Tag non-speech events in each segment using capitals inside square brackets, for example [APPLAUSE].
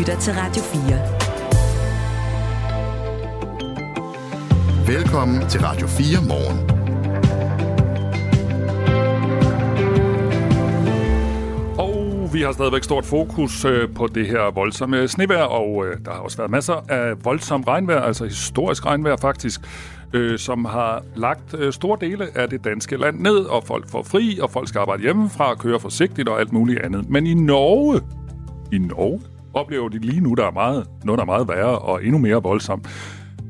lytter til Radio 4. Velkommen til Radio 4 morgen. vi har stadigvæk stort fokus øh, på det her voldsomme snevejr, og øh, der har også været masser af voldsom regnvejr, altså historisk regnvejr faktisk, øh, som har lagt øh, store dele af det danske land ned, og folk får fri, og folk skal arbejde hjemmefra og køre forsigtigt og alt muligt andet. Men i Norge, i Norge, oplever de lige nu, der er meget, noget, der er meget værre og endnu mere voldsomt.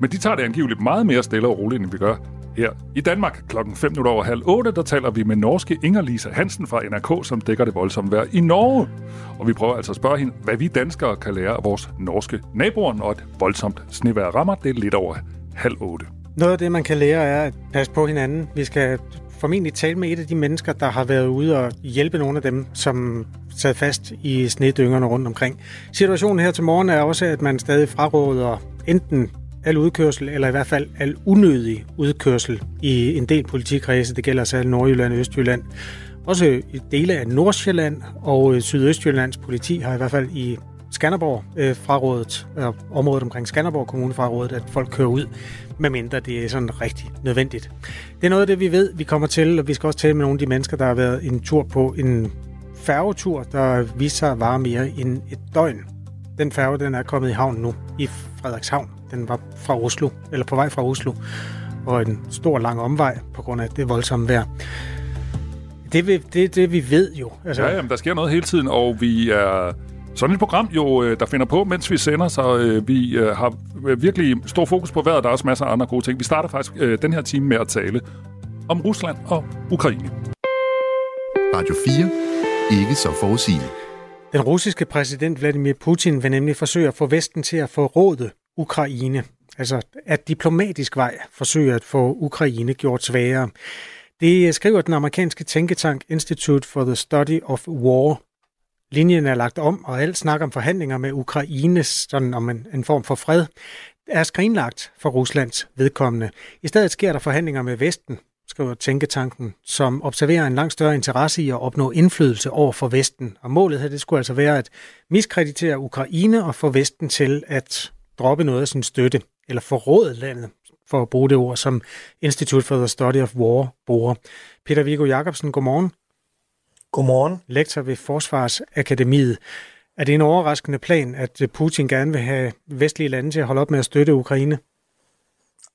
Men de tager det angiveligt meget mere stille og roligt, end vi gør her i Danmark. Klokken 5 minutter over halv 8, der taler vi med norske Inger-Lise Hansen fra NRK, som dækker det voldsomme vejr i Norge. Og vi prøver altså at spørge hende, hvad vi danskere kan lære af vores norske naboer, når et voldsomt snevejr rammer. Det er lidt over halv 8. Noget af det, man kan lære, er at passe på hinanden. Vi skal formentlig tale med et af de mennesker, der har været ude og hjælpe nogle af dem, som sad fast i snedyngerne rundt omkring. Situationen her til morgen er også, at man stadig fraråder enten al udkørsel, eller i hvert fald al unødig udkørsel i en del politikredse. Det gælder særligt Nordjylland og Østjylland. Også i dele af Nordsjælland og Sydøstjyllands politi har i hvert fald i Skanderborg øh, frarådet, øh, området omkring Skanderborg Kommune frarådet, at folk kører ud, medmindre det er sådan rigtig nødvendigt. Det er noget af det, vi ved, vi kommer til, og vi skal også tale med nogle af de mennesker, der har været en tur på en færgetur, der viser sig at vare mere end et døgn. Den færge, den er kommet i havn nu, i Frederikshavn. Den var fra Oslo, eller på vej fra Oslo, og en stor lang omvej på grund af det voldsomme vejr. Det er det, det, vi ved jo. Altså, ja, jamen, der sker noget hele tiden, og vi er sådan et program, jo, øh, der finder på, mens vi sender, så øh, vi øh, har virkelig stor fokus på vejret. Der er også masser af andre gode ting. Vi starter faktisk øh, den her time med at tale om Rusland og Ukraine. Radio 4. Ikke så forudsigende. Den russiske præsident Vladimir Putin vil nemlig forsøge at få Vesten til at forråde Ukraine. Altså at diplomatisk vej forsøge at få Ukraine gjort svagere. Det skriver den amerikanske tænketank Institute for the Study of War. Linjen er lagt om, og alt snak om forhandlinger med Ukraine, sådan om en, en form for fred, er skrinlagt for Ruslands vedkommende. I stedet sker der forhandlinger med Vesten, skriver Tænketanken, som observerer en langt større interesse i at opnå indflydelse over for Vesten. Og målet her, det skulle altså være at miskreditere Ukraine og få Vesten til at droppe noget af sin støtte, eller forråde landet, for at bruge det ord, som Institute for the Study of War bruger. Peter Viggo Jacobsen, godmorgen. Godmorgen. Lektor ved Forsvarsakademiet. Er det en overraskende plan, at Putin gerne vil have vestlige lande til at holde op med at støtte Ukraine?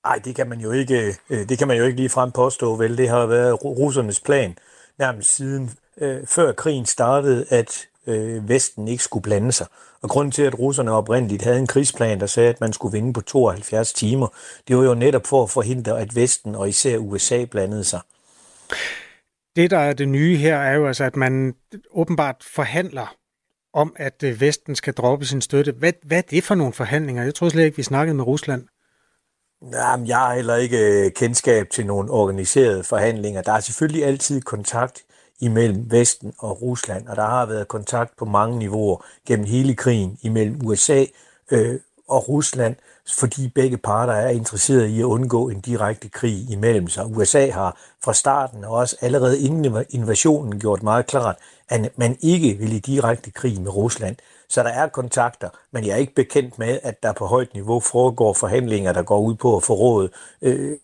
Nej, det kan man jo ikke, øh, det kan man jo ikke lige frem påstå, vel? Det har været russernes plan nærmest siden øh, før krigen startede, at øh, Vesten ikke skulle blande sig. Og grunden til, at russerne oprindeligt havde en krigsplan, der sagde, at man skulle vinde på 72 timer, det var jo netop for at forhindre, at Vesten og især USA blandede sig. Det, der er det nye her, er jo altså, at man åbenbart forhandler om, at øh, Vesten skal droppe sin støtte. Hvad, hvad er det for nogle forhandlinger? Jeg tror slet ikke, vi snakkede med Rusland. Jamen, jeg har heller ikke øh, kendskab til nogle organiserede forhandlinger. Der er selvfølgelig altid kontakt imellem Vesten og Rusland, og der har været kontakt på mange niveauer gennem hele krigen imellem USA øh, og Rusland, fordi begge parter er interesseret i at undgå en direkte krig imellem sig. USA har fra starten og også allerede inden invasionen gjort meget klart, at man ikke vil i direkte krig med Rusland. Så der er kontakter, men jeg er ikke bekendt med, at der på højt niveau foregår forhandlinger, der går ud på at forråde øh,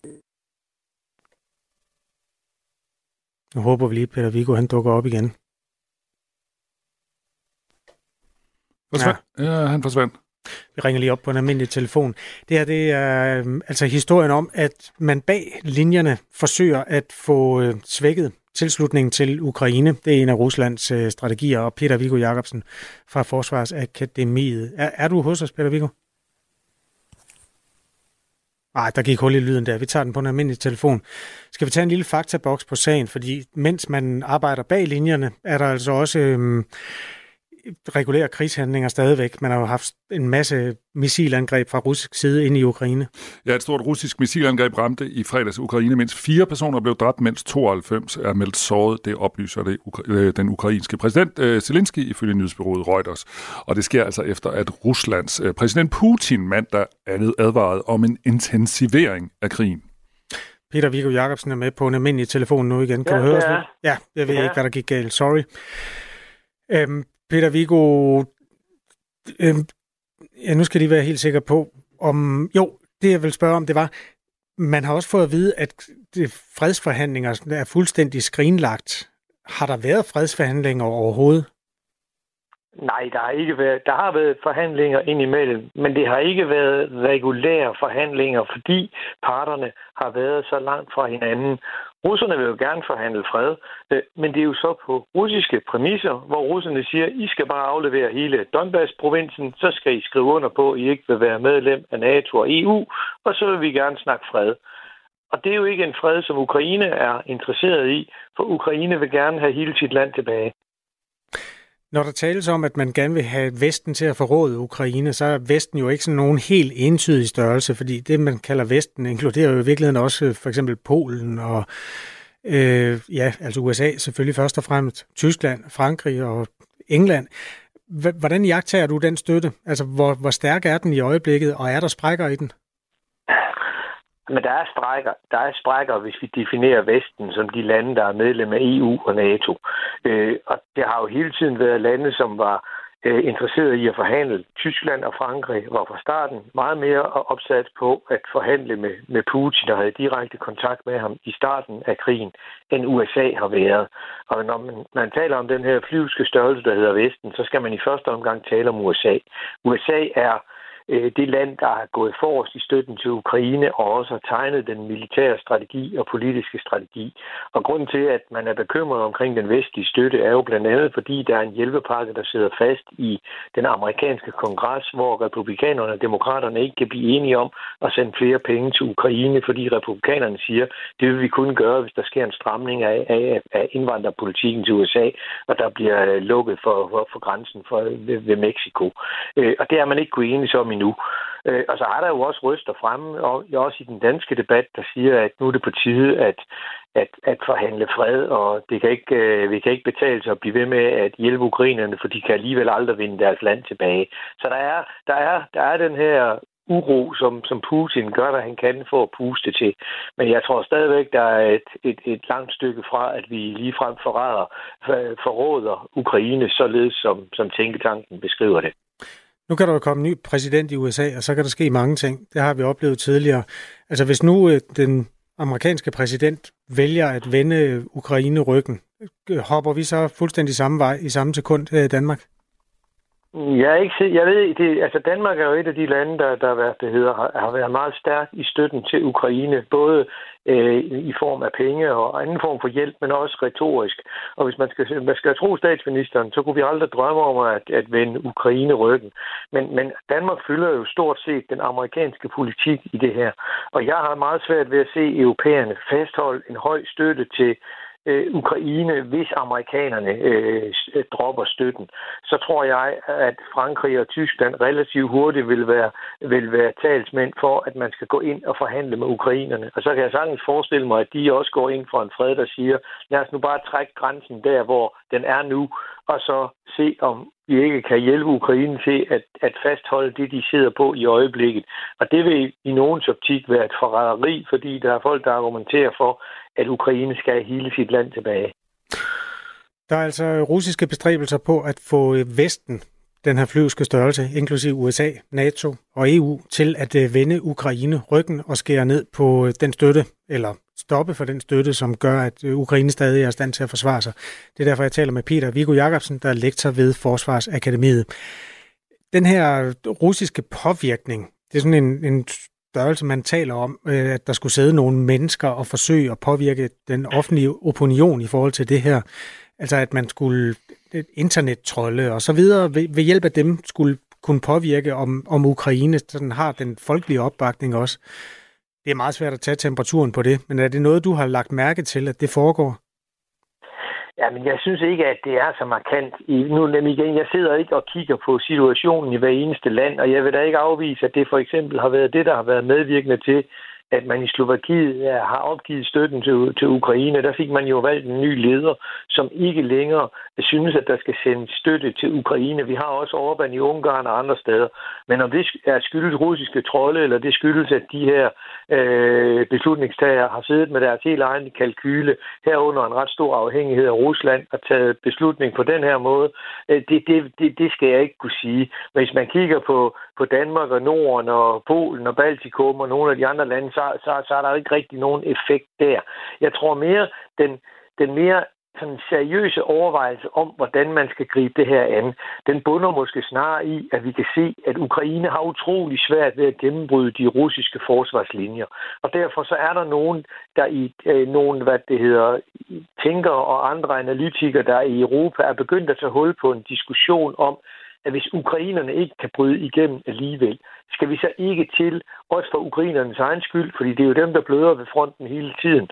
Nu håber vi lige, Peter Viggo, han dukker op igen. Forsvandt? Ja. ja, han forsvandt. Vi ringer lige op på en almindelig telefon. Det her det er øh, altså historien om, at man bag linjerne forsøger at få øh, svækket tilslutningen til Ukraine. Det er en af Ruslands øh, strategier, og Peter Viggo Jacobsen fra Forsvarsakademiet. Er, er du hos os, Peter Viggo? Nej, der gik hul i lyden der. Vi tager den på en almindelig telefon. Skal vi tage en lille faktaboks på sagen? Fordi mens man arbejder bag linjerne, er der altså også Øh, regulære krigshandlinger stadigvæk. Man har jo haft en masse missilangreb fra russisk side ind i Ukraine. Ja, et stort russisk missilangreb ramte i fredags Ukraine, mens fire personer blev dræbt, mens 92 er meldt såret. Det oplyser det, øh, den ukrainske præsident øh, Zelensky ifølge nyhedsbyrået Reuters. Og det sker altså efter, at Ruslands øh, præsident Putin mandag andet advarede om en intensivering af krigen. Peter Viggo Jacobsen er med på en almindelig telefon nu igen. Kan ja, du høre os? Ja, jeg ved ja. ikke, hvad der gik galt. Sorry. Øhm, Peter Vigo, øh, Ja, nu skal de være helt sikre på, om... Jo, det jeg vil spørge om, det var, man har også fået at vide, at fredsforhandlinger er fuldstændig skrinlagt. Har der været fredsforhandlinger overhovedet? Nej, der har ikke været. Der har været forhandlinger indimellem, men det har ikke været regulære forhandlinger, fordi parterne har været så langt fra hinanden. Russerne vil jo gerne forhandle fred, øh, men det er jo så på russiske præmisser, hvor russerne siger, I skal bare aflevere hele Donbass-provinsen, så skal I skrive under på, at I ikke vil være medlem af NATO og EU, og så vil vi gerne snakke fred. Og det er jo ikke en fred, som Ukraine er interesseret i, for Ukraine vil gerne have hele sit land tilbage. Når der tales om, at man gerne vil have Vesten til at forråde Ukraine, så er Vesten jo ikke sådan nogen helt entydig størrelse, fordi det, man kalder Vesten, inkluderer jo i virkeligheden også øh, for eksempel Polen og øh, ja, altså USA selvfølgelig først og fremmest, Tyskland, Frankrig og England. Hvordan jagter du den støtte? Altså, hvor, hvor stærk er den i øjeblikket, og er der sprækker i den? Men der er strækker, der er strækker, hvis vi definerer Vesten som de lande, der er medlem af EU og NATO. Øh, og det har jo hele tiden været lande, som var øh, interesseret i at forhandle. Tyskland og Frankrig var fra starten meget mere opsat på at forhandle med, med Putin og havde direkte kontakt med ham i starten af krigen, end USA har været. Og når man, man taler om den her flyvske størrelse, der hedder Vesten, så skal man i første omgang tale om USA. USA er Øh, det land, der har gået forrest i støtten til Ukraine og også har tegnet den militære strategi og politiske strategi. Og grunden til, at man er bekymret omkring den vestlige støtte, er jo blandt andet, fordi der er en hjælpepakke, der sidder fast i den amerikanske kongres, hvor republikanerne og demokraterne ikke kan blive enige om at sende flere penge til Ukraine, fordi republikanerne siger, det vil vi kun gøre, hvis der sker en stramning af, af, af indvandrerpolitikken til USA, og der bliver øh, lukket for, for, for grænsen for, ved, ved Mexico. Øh, og det er man ikke kunne enig om endnu. Øh, og så er der jo også røster fremme, og også i den danske debat, der siger, at nu er det på tide at, at, at forhandle fred, og det kan ikke, øh, vi kan ikke betale sig at blive ved med at hjælpe ukrainerne, for de kan alligevel aldrig vinde deres land tilbage. Så der er, der er, der er den her uro, som, som Putin gør, hvad han kan for at puste til. Men jeg tror stadigvæk, der er et, et, et langt stykke fra, at vi ligefrem forræder, forråder Ukraine, således som, som tænketanken beskriver det. Nu kan der jo komme en ny præsident i USA, og så kan der ske mange ting. Det har vi oplevet tidligere. Altså hvis nu øh, den amerikanske præsident vælger at vende Ukraine ryggen, øh, hopper vi så fuldstændig samme vej i samme sekund her i Danmark? Jeg, er ikke, jeg ved, det, altså Danmark er jo et af de lande, der, der hvad det hedder, har, har været meget stærk i støtten til Ukraine, både øh, i form af penge og anden form for hjælp, men også retorisk. Og hvis man skal, man skal tro statsministeren, så kunne vi aldrig drømme om at, at vende Ukraine ryggen. Men, men Danmark fylder jo stort set den amerikanske politik i det her. Og jeg har meget svært ved at se europæerne fastholde en høj støtte til øh, Ukraine, hvis amerikanerne øh, øh, dropper støtten, så tror jeg, at Frankrig og Tyskland relativt hurtigt vil være, vil være talsmænd for, at man skal gå ind og forhandle med ukrainerne. Og så kan jeg sagtens forestille mig, at de også går ind for en fred, der siger, lad os nu bare trække grænsen der, hvor den er nu, og så se, om de ikke kan hjælpe Ukraine til at, at fastholde det, de sidder på i øjeblikket. Og det vil i nogens optik være et forræderi, fordi der er folk, der argumenterer for, at Ukraine skal hele sit land tilbage. Der er altså russiske bestræbelser på at få øh, Vesten, den her flyvske størrelse, inklusive USA, NATO og EU, til at øh, vende Ukraine ryggen og skære ned på øh, den støtte, eller stoppe for den støtte, som gør, at øh, Ukraine stadig er i stand til at forsvare sig. Det er derfor, jeg taler med Peter Viggo Jacobsen, der er lektor ved Forsvarsakademiet. Den her russiske påvirkning, det er sådan en, en størrelse, man taler om, øh, at der skulle sidde nogle mennesker og forsøge at påvirke den offentlige opinion i forhold til det her. Altså at man skulle øh, internettrolle og så videre ved, ved hjælp af dem skulle kunne påvirke, om, om Ukraine sådan har den folkelige opbakning også. Det er meget svært at tage temperaturen på det, men er det noget, du har lagt mærke til, at det foregår? Ja, men jeg synes ikke, at det er så markant. Nu nemlig igen, jeg sidder ikke og kigger på situationen i hver eneste land, og jeg vil da ikke afvise, at det for eksempel har været det, der har været medvirkende til, at man i Slovakiet ja, har opgivet støtten til, til Ukraine. Der fik man jo valgt en ny leder, som ikke længere synes, at der skal sendes støtte til Ukraine. Vi har også Orbán i Ungarn og andre steder. Men om det er skyldes russiske trolde, eller det skyldes, at de her øh, beslutningstagere har siddet med deres helt egen kalkyle, herunder en ret stor afhængighed af Rusland, og taget beslutning på den her måde, øh, det, det, det, det skal jeg ikke kunne sige. Men hvis man kigger på, på Danmark og Norden og Polen og Baltikum og nogle af de andre lande, så, så, så er der ikke rigtig nogen effekt der. Jeg tror mere, den, den mere sådan seriøse overvejelse om, hvordan man skal gribe det her an, den bunder måske snarere i, at vi kan se, at Ukraine har utrolig svært ved at gennembryde de russiske forsvarslinjer. Og derfor så er der nogen, der i øh, nogen, hvad det hedder, tænkere og andre analytikere, der i Europa er begyndt at tage hul på en diskussion om, at hvis ukrainerne ikke kan bryde igennem alligevel, skal vi så ikke til, også for ukrainernes egen skyld, fordi det er jo dem, der bløder ved fronten hele tiden,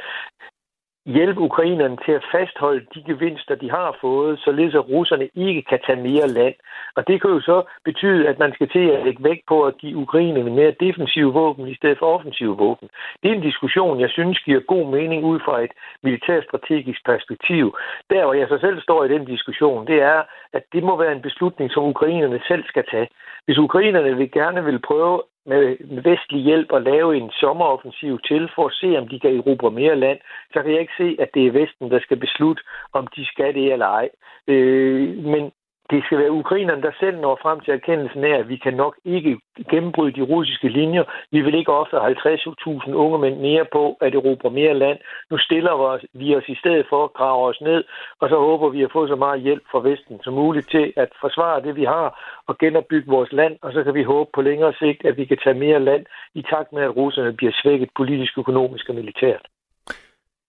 hjælpe ukrainerne til at fastholde de gevinster, de har fået, således at russerne ikke kan tage mere land. Og det kan jo så betyde, at man skal til at lægge vægt på at give ukrainerne mere defensive våben i stedet for offensive våben. Det er en diskussion, jeg synes giver god mening ud fra et militærstrategisk perspektiv. Der, hvor jeg så selv står i den diskussion, det er, at det må være en beslutning, som ukrainerne selv skal tage. Hvis ukrainerne vil gerne vil prøve med vestlig hjælp at lave en sommeroffensiv til for at se, om de kan erobre mere land, så kan jeg ikke se, at det er Vesten, der skal beslutte, om de skal det eller ej. Øh, men det skal være ukrainerne, der selv når frem til erkendelsen af, at vi kan nok ikke gennembryde de russiske linjer. Vi vil ikke ofre 50.000 unge mænd mere på at erobre mere land. Nu stiller vi os i stedet for at grave os ned, og så håber vi at få så meget hjælp fra Vesten som muligt til at forsvare det, vi har, og genopbygge vores land, og så kan vi håbe på længere sigt, at vi kan tage mere land i takt med, at russerne bliver svækket politisk, økonomisk og militært.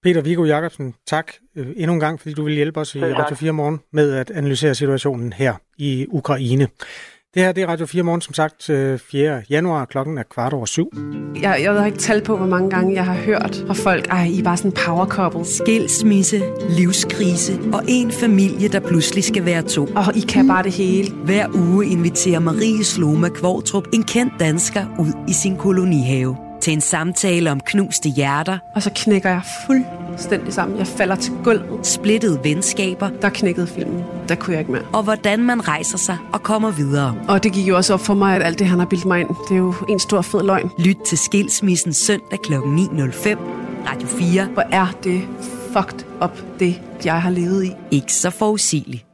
Peter Viggo Jacobsen, tak øh, endnu en gang, fordi du vil hjælpe os i Radio 4 Morgen med at analysere situationen her i Ukraine. Det her det er Radio 4 Morgen, som sagt 4. Øh, januar, klokken er kvart over syv. Jeg, jeg ved ikke tal på, hvor mange gange jeg har hørt fra folk, ej, I er bare sådan power couple. Skilsmisse, livskrise og en familie, der pludselig skal være to. Og I kan bare det hele. Hver uge inviterer Marie Sloma Kvortrup en kendt dansker ud i sin kolonihave til en samtale om knuste hjerter. Og så knækker jeg fuldstændig sammen. Jeg falder til gulvet. Splittede venskaber. Der knækkede filmen. Der kunne jeg ikke mere. Og hvordan man rejser sig og kommer videre. Og det gik jo også op for mig, at alt det, han har bildt mig ind, det er jo en stor fed løgn. Lyt til Skilsmissen søndag kl. 9.05. Radio 4. Hvor er det fucked up, det jeg har levet i. Ikke så forudsigeligt.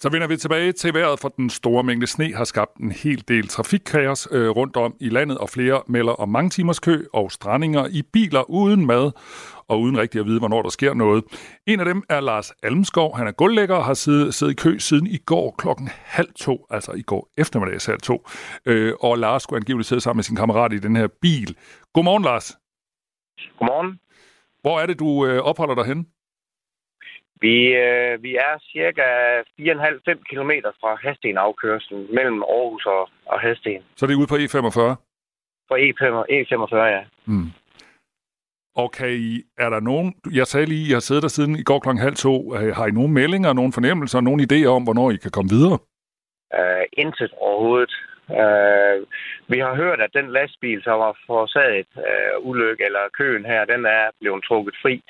Så vender vi tilbage til vejret, for den store mængde sne har skabt en hel del trafikkaos øh, rundt om i landet, og flere melder om mange timers kø og strandinger i biler uden mad og uden rigtig at vide, hvornår der sker noget. En af dem er Lars Almskov. Han er gulvlægger og har siddet, siddet i kø siden i går klokken halv to, altså i går eftermiddag halv to. Øh, og Lars skulle angiveligt sidde sammen med sin kammerat i den her bil. Godmorgen, Lars. Godmorgen. Hvor er det, du øh, opholder dig hen? Vi, øh, vi er cirka 4,5-5 km fra Hasten afkørselen mellem Aarhus og, og Hasten. Så det er ude på E45? På E45, E45 ja. Mm. Og kan I, er der nogen, jeg sagde lige, I har siddet der siden i går kl. halv to, øh, har I nogen meldinger, nogen fornemmelser, nogen idéer om, hvornår I kan komme videre? Uh, intet overhovedet. Uh, vi har hørt, at den lastbil, som var forårsaget uh, ulykke eller køen her, den er blevet trukket fri.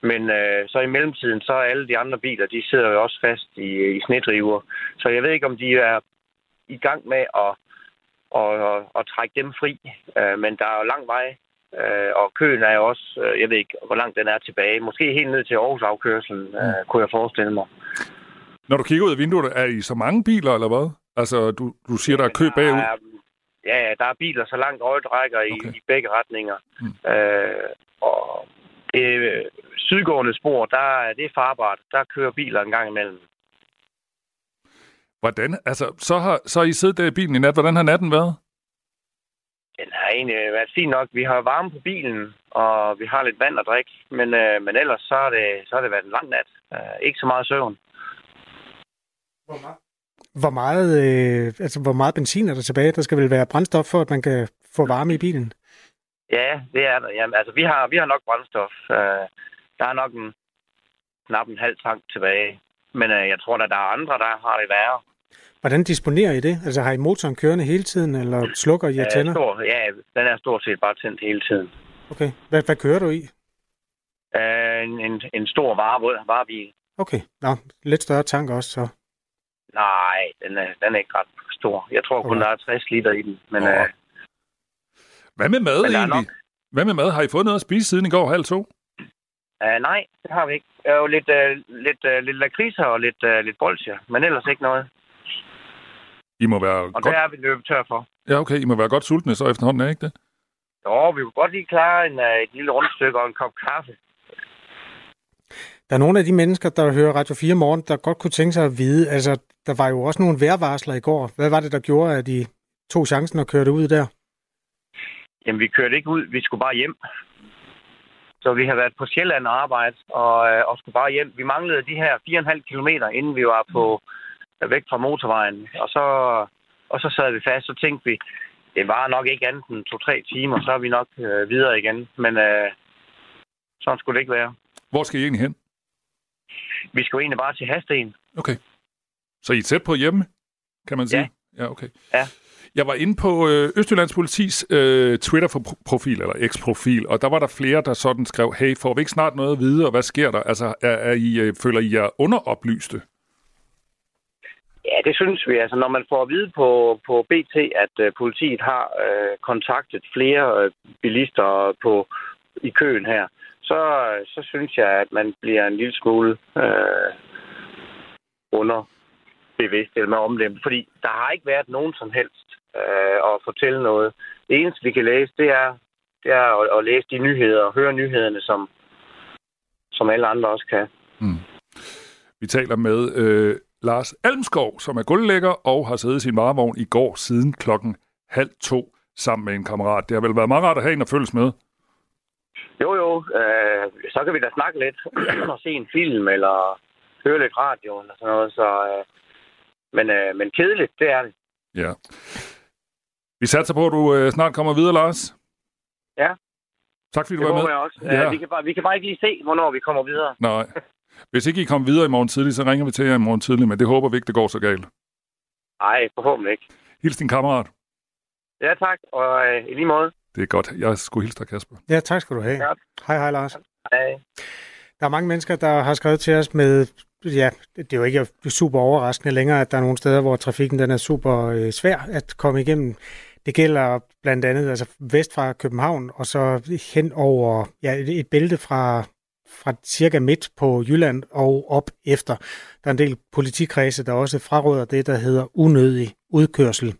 Men uh, så i mellemtiden, så er alle de andre biler, de sidder jo også fast i, i snedriver. Så jeg ved ikke, om de er i gang med at, at, at, at trække dem fri. Uh, men der er jo lang vej, uh, og køen er jo også, uh, jeg ved ikke, hvor langt den er tilbage. Måske helt ned til Aarhus afkørselen, uh, kunne jeg forestille mig. Når du kigger ud af vinduet, er I så mange biler, eller hvad? Altså, du, du siger, der er kø bagud? Der er, ja, der er biler så langt øjet rækker i, okay. i begge retninger. Mm. Øh, og det sydgående spor, der, det er farbart. Der kører biler en gang imellem. Hvordan? Altså, så har, så har I siddet der i bilen i nat. Hvordan har natten været? Den har egentlig været fint nok. Vi har varme på bilen, og vi har lidt vand at drikke. Men, øh, men ellers så har, det, så har det været en lang nat. Øh, ikke så meget søvn. Hvor meget, hvor meget, øh, altså, hvor meget benzin er der tilbage? Der skal vel være brændstof for, at man kan få varme i bilen? Ja, det er der. Jamen, altså, vi har, vi har nok brændstof. Øh, der er nok en, knap en halv tank tilbage. Men øh, jeg tror, at der er andre, der har det værre. Hvordan disponerer I det? Altså har I motoren kørende hele tiden, eller slukker I Øh, tænder? stor, ja, den er stort set bare tændt hele tiden. Okay. Hvad, hvad kører du i? Øh, en, en, en stor vare, varebil. Okay. Nå, lidt større tank også, så. Nej, den er, den er ikke ret stor. Jeg tror kun, Okay. der er 60 liter i den. Men Nå. øh, Hvad med mad Men egentlig? Hvad med mad? Har I fået noget at spise siden i går halv to? øh, nej, det har vi ikke. Der er jo lidt, øh, lidt, øh, lidt lakridser og lidt, øh, lidt bolsjer, men ellers ikke noget. I må være Og godt... det er vi løbet tør for. Ja, okay. I må være godt sultne så efterhånden, er ikke det? Jo, vi kunne godt lige klare en, øh, et lille rundstykke og en kop kaffe. Der er nogle af de mennesker, der hører Radio 4 morgen, der godt kunne tænke sig at vide, altså, der var jo også nogle vejrvarsler i går. Hvad var det, der gjorde, at de tog chancen og kørte ud der? Jamen, vi kørte ikke ud. Vi skulle bare hjem. Så vi har været på Sjælland og arbejde, og, øh, og skulle bare hjem. Vi manglede de her 4,5 kilometer, inden vi var på øh, væk fra motorvejen. Og så, og så sad vi fast, så tænkte vi, det var nok ikke andet end to-tre timer, så er vi nok øh, videre igen. Men øh, sådan skulle det ikke være. Hvor skal I egentlig hen? Vi skulle egentlig bare til Hasten. Okay. Så I er tæt på hjemme, kan man sige? Ja, okay. Ja. Jeg var inde på øh, Østjyllands Politis øh, Twitter-profil, eller X-profil, og der var der flere, der sådan skrev, hey, får vi ikke snart noget at vide, og hvad sker der? Altså, er, er I, øh, føler I jer underoplyste? Ja, det synes vi. Altså, når man får at vide på, på BT, at øh, politiet har øh, kontaktet flere øh, bilister på, i køen her, så, så synes jeg, at man bliver en lille smule øh, underbevidst eller med omlemt. Fordi der har ikke været nogen som helst øh, at fortælle noget. Det eneste, vi kan læse, det er, det er at, at læse de nyheder og høre nyhederne, som, som alle andre også kan. Mm. Vi taler med øh, Lars Almskov, som er guldlægger og har siddet i sin varevogn i går siden klokken halv to sammen med en kammerat. Det har vel været meget rart at have en at følges med. Jo, jo. Øh, så kan vi da snakke lidt [CLEARS THROAT] og se en film eller høre lidt radio eller sådan noget. Så, øh, men, øh, men kedeligt, det er det. Ja. Vi satser på, at du øh, snart kommer videre, Lars. Ja. Tak fordi du Det var med. jeg også. Ja. Ja. vi, kan bare, vi kan bare ikke lige se, hvornår vi kommer videre. [LAUGHS] Nej. Hvis ikke I kommer videre i morgen tidlig, så ringer vi til jer i morgen tidlig, men det håber vi ikke, det går så galt. Nej, forhåbentlig ikke. Hils din kammerat. Ja, tak. Og øh, i lige måde. Det er godt. Jeg skulle hilse dig, Kasper. Ja, tak skal du have. Ja. Hej, hej Lars. Hej. Der er mange mennesker, der har skrevet til os med, ja, det er jo ikke super overraskende længere, at der er nogle steder, hvor trafikken den er super øh, svær at komme igennem. Det gælder blandt andet altså vest fra København, og så hen over ja, et, et bælte fra, fra cirka midt på Jylland og op efter. Der er en del politikredse, der også fraråder det, der hedder unødig udkørsel.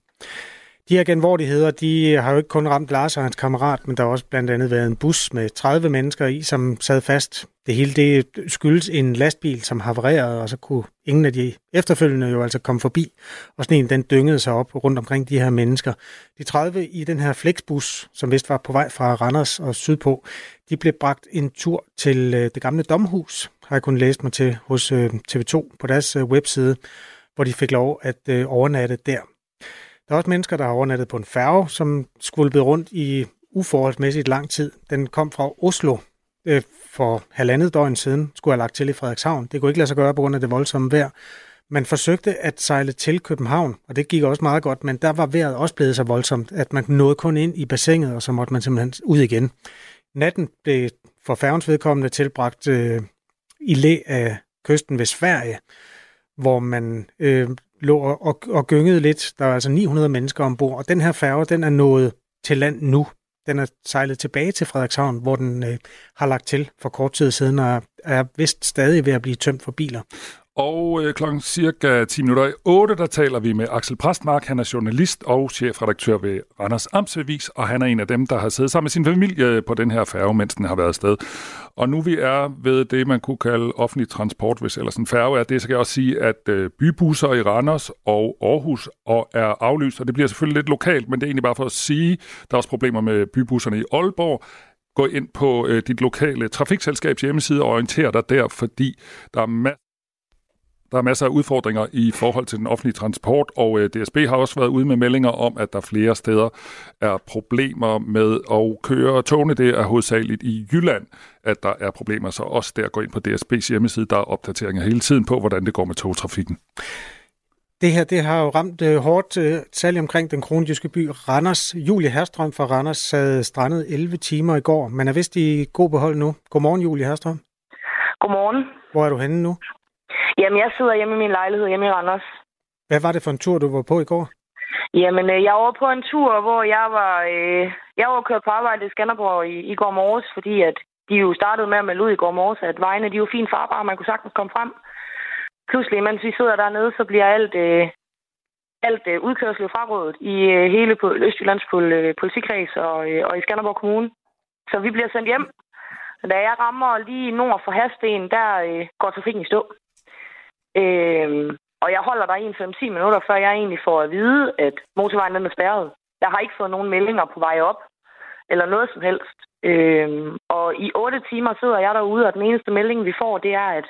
De her genvordigheder, de har jo ikke kun ramt Lars og hans kammerat, men der har også blandt andet været en bus med 30 mennesker i, som sad fast. Det hele det skyldes en lastbil, som havarerede, og så kunne ingen af de efterfølgende jo altså komme forbi. Og sådan en, den dyngede sig op rundt omkring de her mennesker. De 30 i den her Flexbus, som vist var på vej fra Randers og sydpå, de blev bragt en tur til øh, det gamle domhus, har jeg kun læst mig til hos øh, TV2 på deres øh, webside, hvor de fik lov at overnatte der. Der er også mennesker, der har overnattet på en færge, som skvulpede rundt i uforholdsmæssigt lang tid. Den kom fra Oslo øh, for halvandet døgn siden, skulle have lagt til i Frederikshavn. Det kunne ikke lade sig gøre på grund af det voldsomme vejr. Man forsøgte at sejle til København, og det gik også meget godt, men der var vejret også blevet så voldsomt, at man nåede kun ind i bassinet, og så måtte man simpelthen ud igen. Natten blev for færgens vedkommende tilbragt øh, i læ af kysten ved Sverige, hvor man øh, lå og, og, og gyngede lidt. Der var altså 900 mennesker ombord, og den her færge, den er nået til land nu. Den er sejlet tilbage til Frederikshavn, hvor den øh, har lagt til for kort tid siden, og er vist stadig ved at blive tømt for biler. Og øh, klokken cirka 10 minutter i 8, der taler vi med Axel Præstmark. Han er journalist og chefredaktør ved Randers Amtsbevis, og han er en af dem, der har siddet sammen med sin familie på den her færge, mens den har været afsted. Og nu vi er ved det, man kunne kalde offentlig transport, hvis ellers en færge er det, så kan jeg også sige, at øh, bybusser i Randers og Aarhus og er aflyst, og det bliver selvfølgelig lidt lokalt, men det er egentlig bare for at sige, der er også problemer med bybusserne i Aalborg. Gå ind på øh, dit lokale trafikselskabs hjemmeside og orienter dig der, fordi der er masser der er masser af udfordringer i forhold til den offentlige transport, og øh, DSB har også været ude med meldinger om, at der flere steder er problemer med at køre togene. Det er hovedsageligt i Jylland, at der er problemer, så også der går ind på DSB's hjemmeside, der er opdateringer hele tiden på, hvordan det går med togtrafikken. Det her det har jo ramt øh, hårdt, øh, særligt omkring den kronjyske by Randers. Julie Herstrøm fra Randers sad strandet 11 timer i går, men er vist i god behold nu. Godmorgen, Julie Herstrøm. Godmorgen. Hvor er du henne nu? Jamen, jeg sidder hjemme i min lejlighed hjemme i Randers. Hvad var det for en tur, du var på i går? Jamen, øh, jeg var på en tur, hvor jeg var, øh, jeg var kørt på arbejde i Skanderborg i, i går morges, fordi at de jo startede med at melde ud i går morges, at vejene de er jo fint farbare, man kunne sagtens komme frem. Pludselig, mens vi sidder dernede, så bliver alt, øh, alt øh, udkørsel frarådet i øh, hele på Østjyllands pol, øh, politikreds og, øh, og i Skanderborg Kommune. Så vi bliver sendt hjem. Da jeg rammer lige nord for Hasten, der øh, går trafikken i stå. Øh, og jeg holder der en 5-10 minutter, før jeg egentlig får at vide, at motorvejen den er spærret. Jeg har ikke fået nogen meldinger på vej op, eller noget som helst. Øh, og i 8 timer sidder jeg derude, og den eneste melding, vi får, det er, at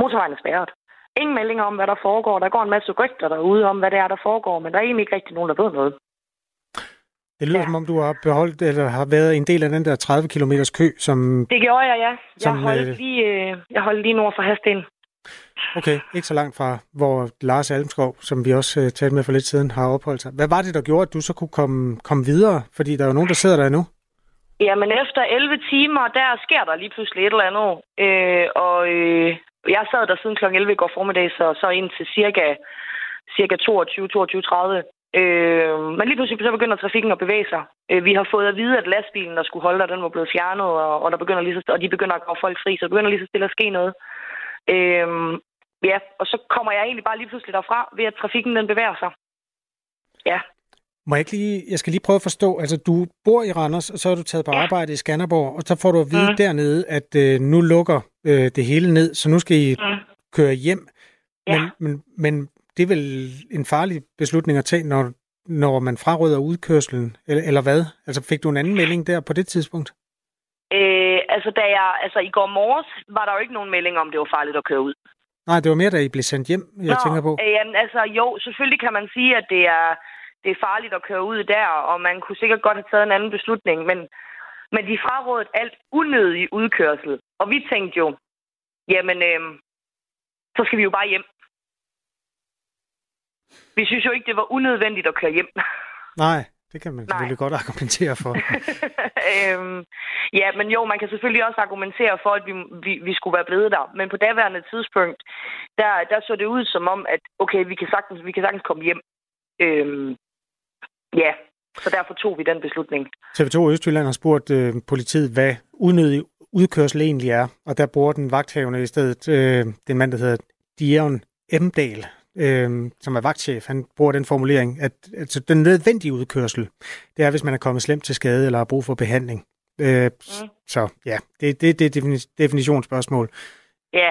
motorvejen er spærret. Ingen meldinger om, hvad der foregår. Der går en masse rygter derude om, hvad det er, der foregår, men der er egentlig ikke rigtig nogen, der ved noget. Det lyder, ja. som om du har beholdt, eller har været en del af den der 30 km kø, som... Det gjorde jeg, ja. Jeg, Som, holdt, øh, lige, øh, jeg holdt lige nord for Hasten. Okay, ikke så langt fra, hvor Lars Almskov, som vi også øh, talte med for lidt siden, har opholdt sig. Hvad var det, der gjorde, at du så kunne komme, komme videre? Fordi der er jo nogen, der sidder der nu. Jamen, efter 11 timer, der sker der lige pludselig et eller andet. Øh, og øh, jeg sad der siden kl. 11 i går formiddag, så, så ind til cirka, cirka 22, 22, 30. Øh, men lige pludselig så begynder trafikken at bevæge sig. Øh, vi har fået at vide, at lastbilen, der skulle holde der, den var blevet fjernet, og, og, der begynder lige så, og de begynder at gå folk fri, så der begynder lige så stille at ske noget. Øh, ja, og så kommer jeg egentlig bare lige pludselig derfra, ved at trafikken den bevæger sig. Ja, Må jeg ikke lige, jeg skal lige prøve at forstå, altså du bor i Randers, og så er du taget på Ja. arbejde i Skanderborg, og så får du at vide mm. dernede, at øh, nu lukker øh, det hele ned, så nu skal I Mm. køre hjem. Ja. Men, men, men det er vel en farlig beslutning at tage, når, når man fraråder udkørselen, eller, eller hvad? Altså fik du en anden melding der på det tidspunkt? Altså, da jeg, altså i går morges var der jo ikke nogen melding om, det var farligt at køre ud. Nej, det var mere, da I blev sendt hjem, jeg tænker på. Øh, jamen, altså jo, selvfølgelig kan man sige, at det er, det er farligt at køre ud der, og man kunne sikkert godt have taget en anden beslutning, men, men de frarådede alt unødig udkørsel. Og vi tænkte jo, jamen, øh, så skal vi jo bare hjem. Vi synes jo ikke, det var unødvendigt at køre hjem. Nej, det kan man Nej. selvfølgelig godt argumentere for. [LAUGHS] øhm, ja, men jo, man kan selvfølgelig også argumentere for, at vi, vi, vi skulle være blevet der. Men på daværende tidspunkt, der, der så det ud som om, at okay, vi kan sagtens, vi kan sagtens komme hjem. Øhm, ja, så derfor tog vi den beslutning. TV2 Østjylland har spurgt øh, politiet, hvad unødig udkørsel egentlig er, og der bruger den vagthavende i stedet, øh, den mand, der hedder Dion Emdal, øh, som er vagtchef, han bruger den formulering, at altså, den nødvendige udkørsel, det er, hvis man er kommet slemt til skade eller har brug for behandling. Øh, mm. Så ja, det, det, det er defini- definitionsspørgsmål. Ja,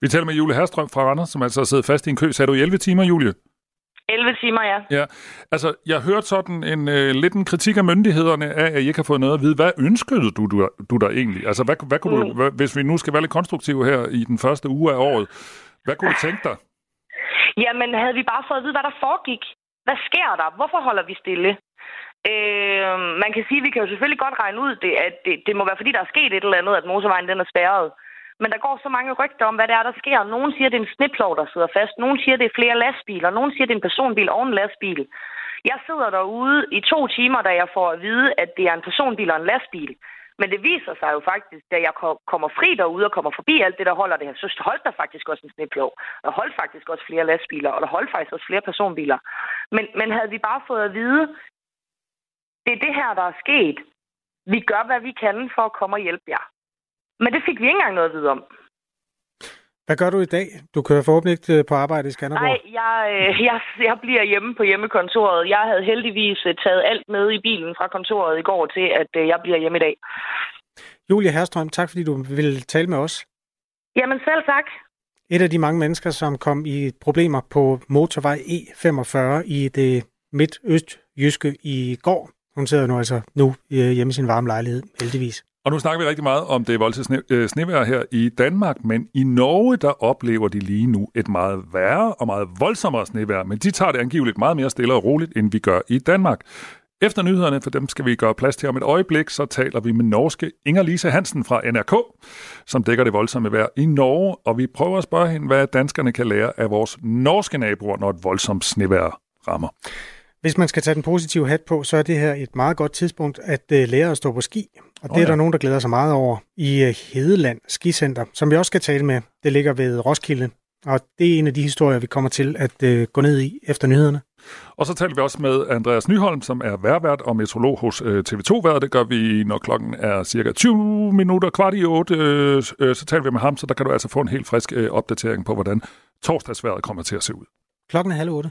Vi taler med Julie Herstrøm fra Randers, som altså har siddet fast i en kø. Sagde du i 11 timer, Julie? 11 timer, ja. Ja, altså jeg hørte sådan en øh, lidt en kritik af myndighederne af, at I ikke har fået noget at vide. Hvad ønskede du, du, du der egentlig? Altså hvad, hvad kunne du, hvad, hvis vi nu skal være lidt konstruktive her i den første uge af året, hvad kunne du tænke dig? Jamen, havde vi bare fået at vide, hvad der foregik? Hvad sker der? Hvorfor holder vi stille? Øh, man kan sige, at vi kan jo selvfølgelig godt regne ud, det, at det, det må være, fordi der er sket et eller andet, at motorvejen den er spærret. Men der går så mange rygter om, hvad det er, der sker. Nogen siger, det er en sneplov, der sidder fast. Nogen siger, det er flere lastbiler. Nogen siger, det er en personbil og en lastbil. Jeg sidder derude i to timer, da jeg får at vide, at det er en personbil og en lastbil. Men det viser sig jo faktisk, da jeg kommer fri derude og kommer forbi alt det, der holder det her, så holdt der faktisk også en sneplov. Der holdt faktisk også flere lastbiler, og der holdt faktisk også flere personbiler. Men, men havde vi bare fået at vide, det er det her, der er sket. Vi gør, hvad vi kan for at komme og hjælpe jer. Men det fik vi ikke engang noget at vide om. Hvad gør du i dag? Du kører forhåbentlig ikke øh, på arbejde i Skanderborg. Nej, jeg, øh, [LAUGHS] jeg, jeg bliver hjemme på hjemmekontoret. Jeg havde heldigvis øh, taget alt med i bilen fra kontoret i går til, at jeg bliver hjemme i dag. Julia Herstrøm, tak fordi du vil tale med os. Jamen selv tak. Et af de mange mennesker, som kom i problemer på motorvej E45 i det midt-østjyske i går. Hun sidder nu altså nu hjemme i sin varme lejlighed, heldigvis. Og nu snakker vi rigtig meget om det voldsomme sne, øh, snevejr her i Danmark, men i Norge, der oplever de lige nu et meget værre og meget voldsommere snevejr, men de tager det angiveligt meget mere stille og roligt, end vi gør i Danmark. Efter nyhederne, for dem skal vi gøre plads til om et øjeblik, så taler vi med norske Inger-Lise Hansen fra NRK, som dækker det voldsomme vejr i Norge, og vi prøver at spørge hende, hvad danskerne kan lære af vores norske naboer, når et voldsomt snevejr rammer. Hvis man skal tage den positive hat på, så er det her et meget godt tidspunkt at øh, lære at stå på ski. Og oh, det er ja. der nogen, der glæder sig meget over i øh, Hedeland Skicenter, som vi også skal tale med. Det ligger ved Roskilde. Og det er en af de historier, vi kommer til at øh, gå ned i efter nyhederne. Og så taler vi også med Andreas Nyholm, som er værvært og meteorolog hos TV2 Vejret. Det gør vi, når klokken er cirka 20 minutter, kvart i 8. Så taler vi med ham, så der kan du altså få en helt frisk opdatering på, hvordan torsdagsværet kommer til at se ud. Klokken er halv 8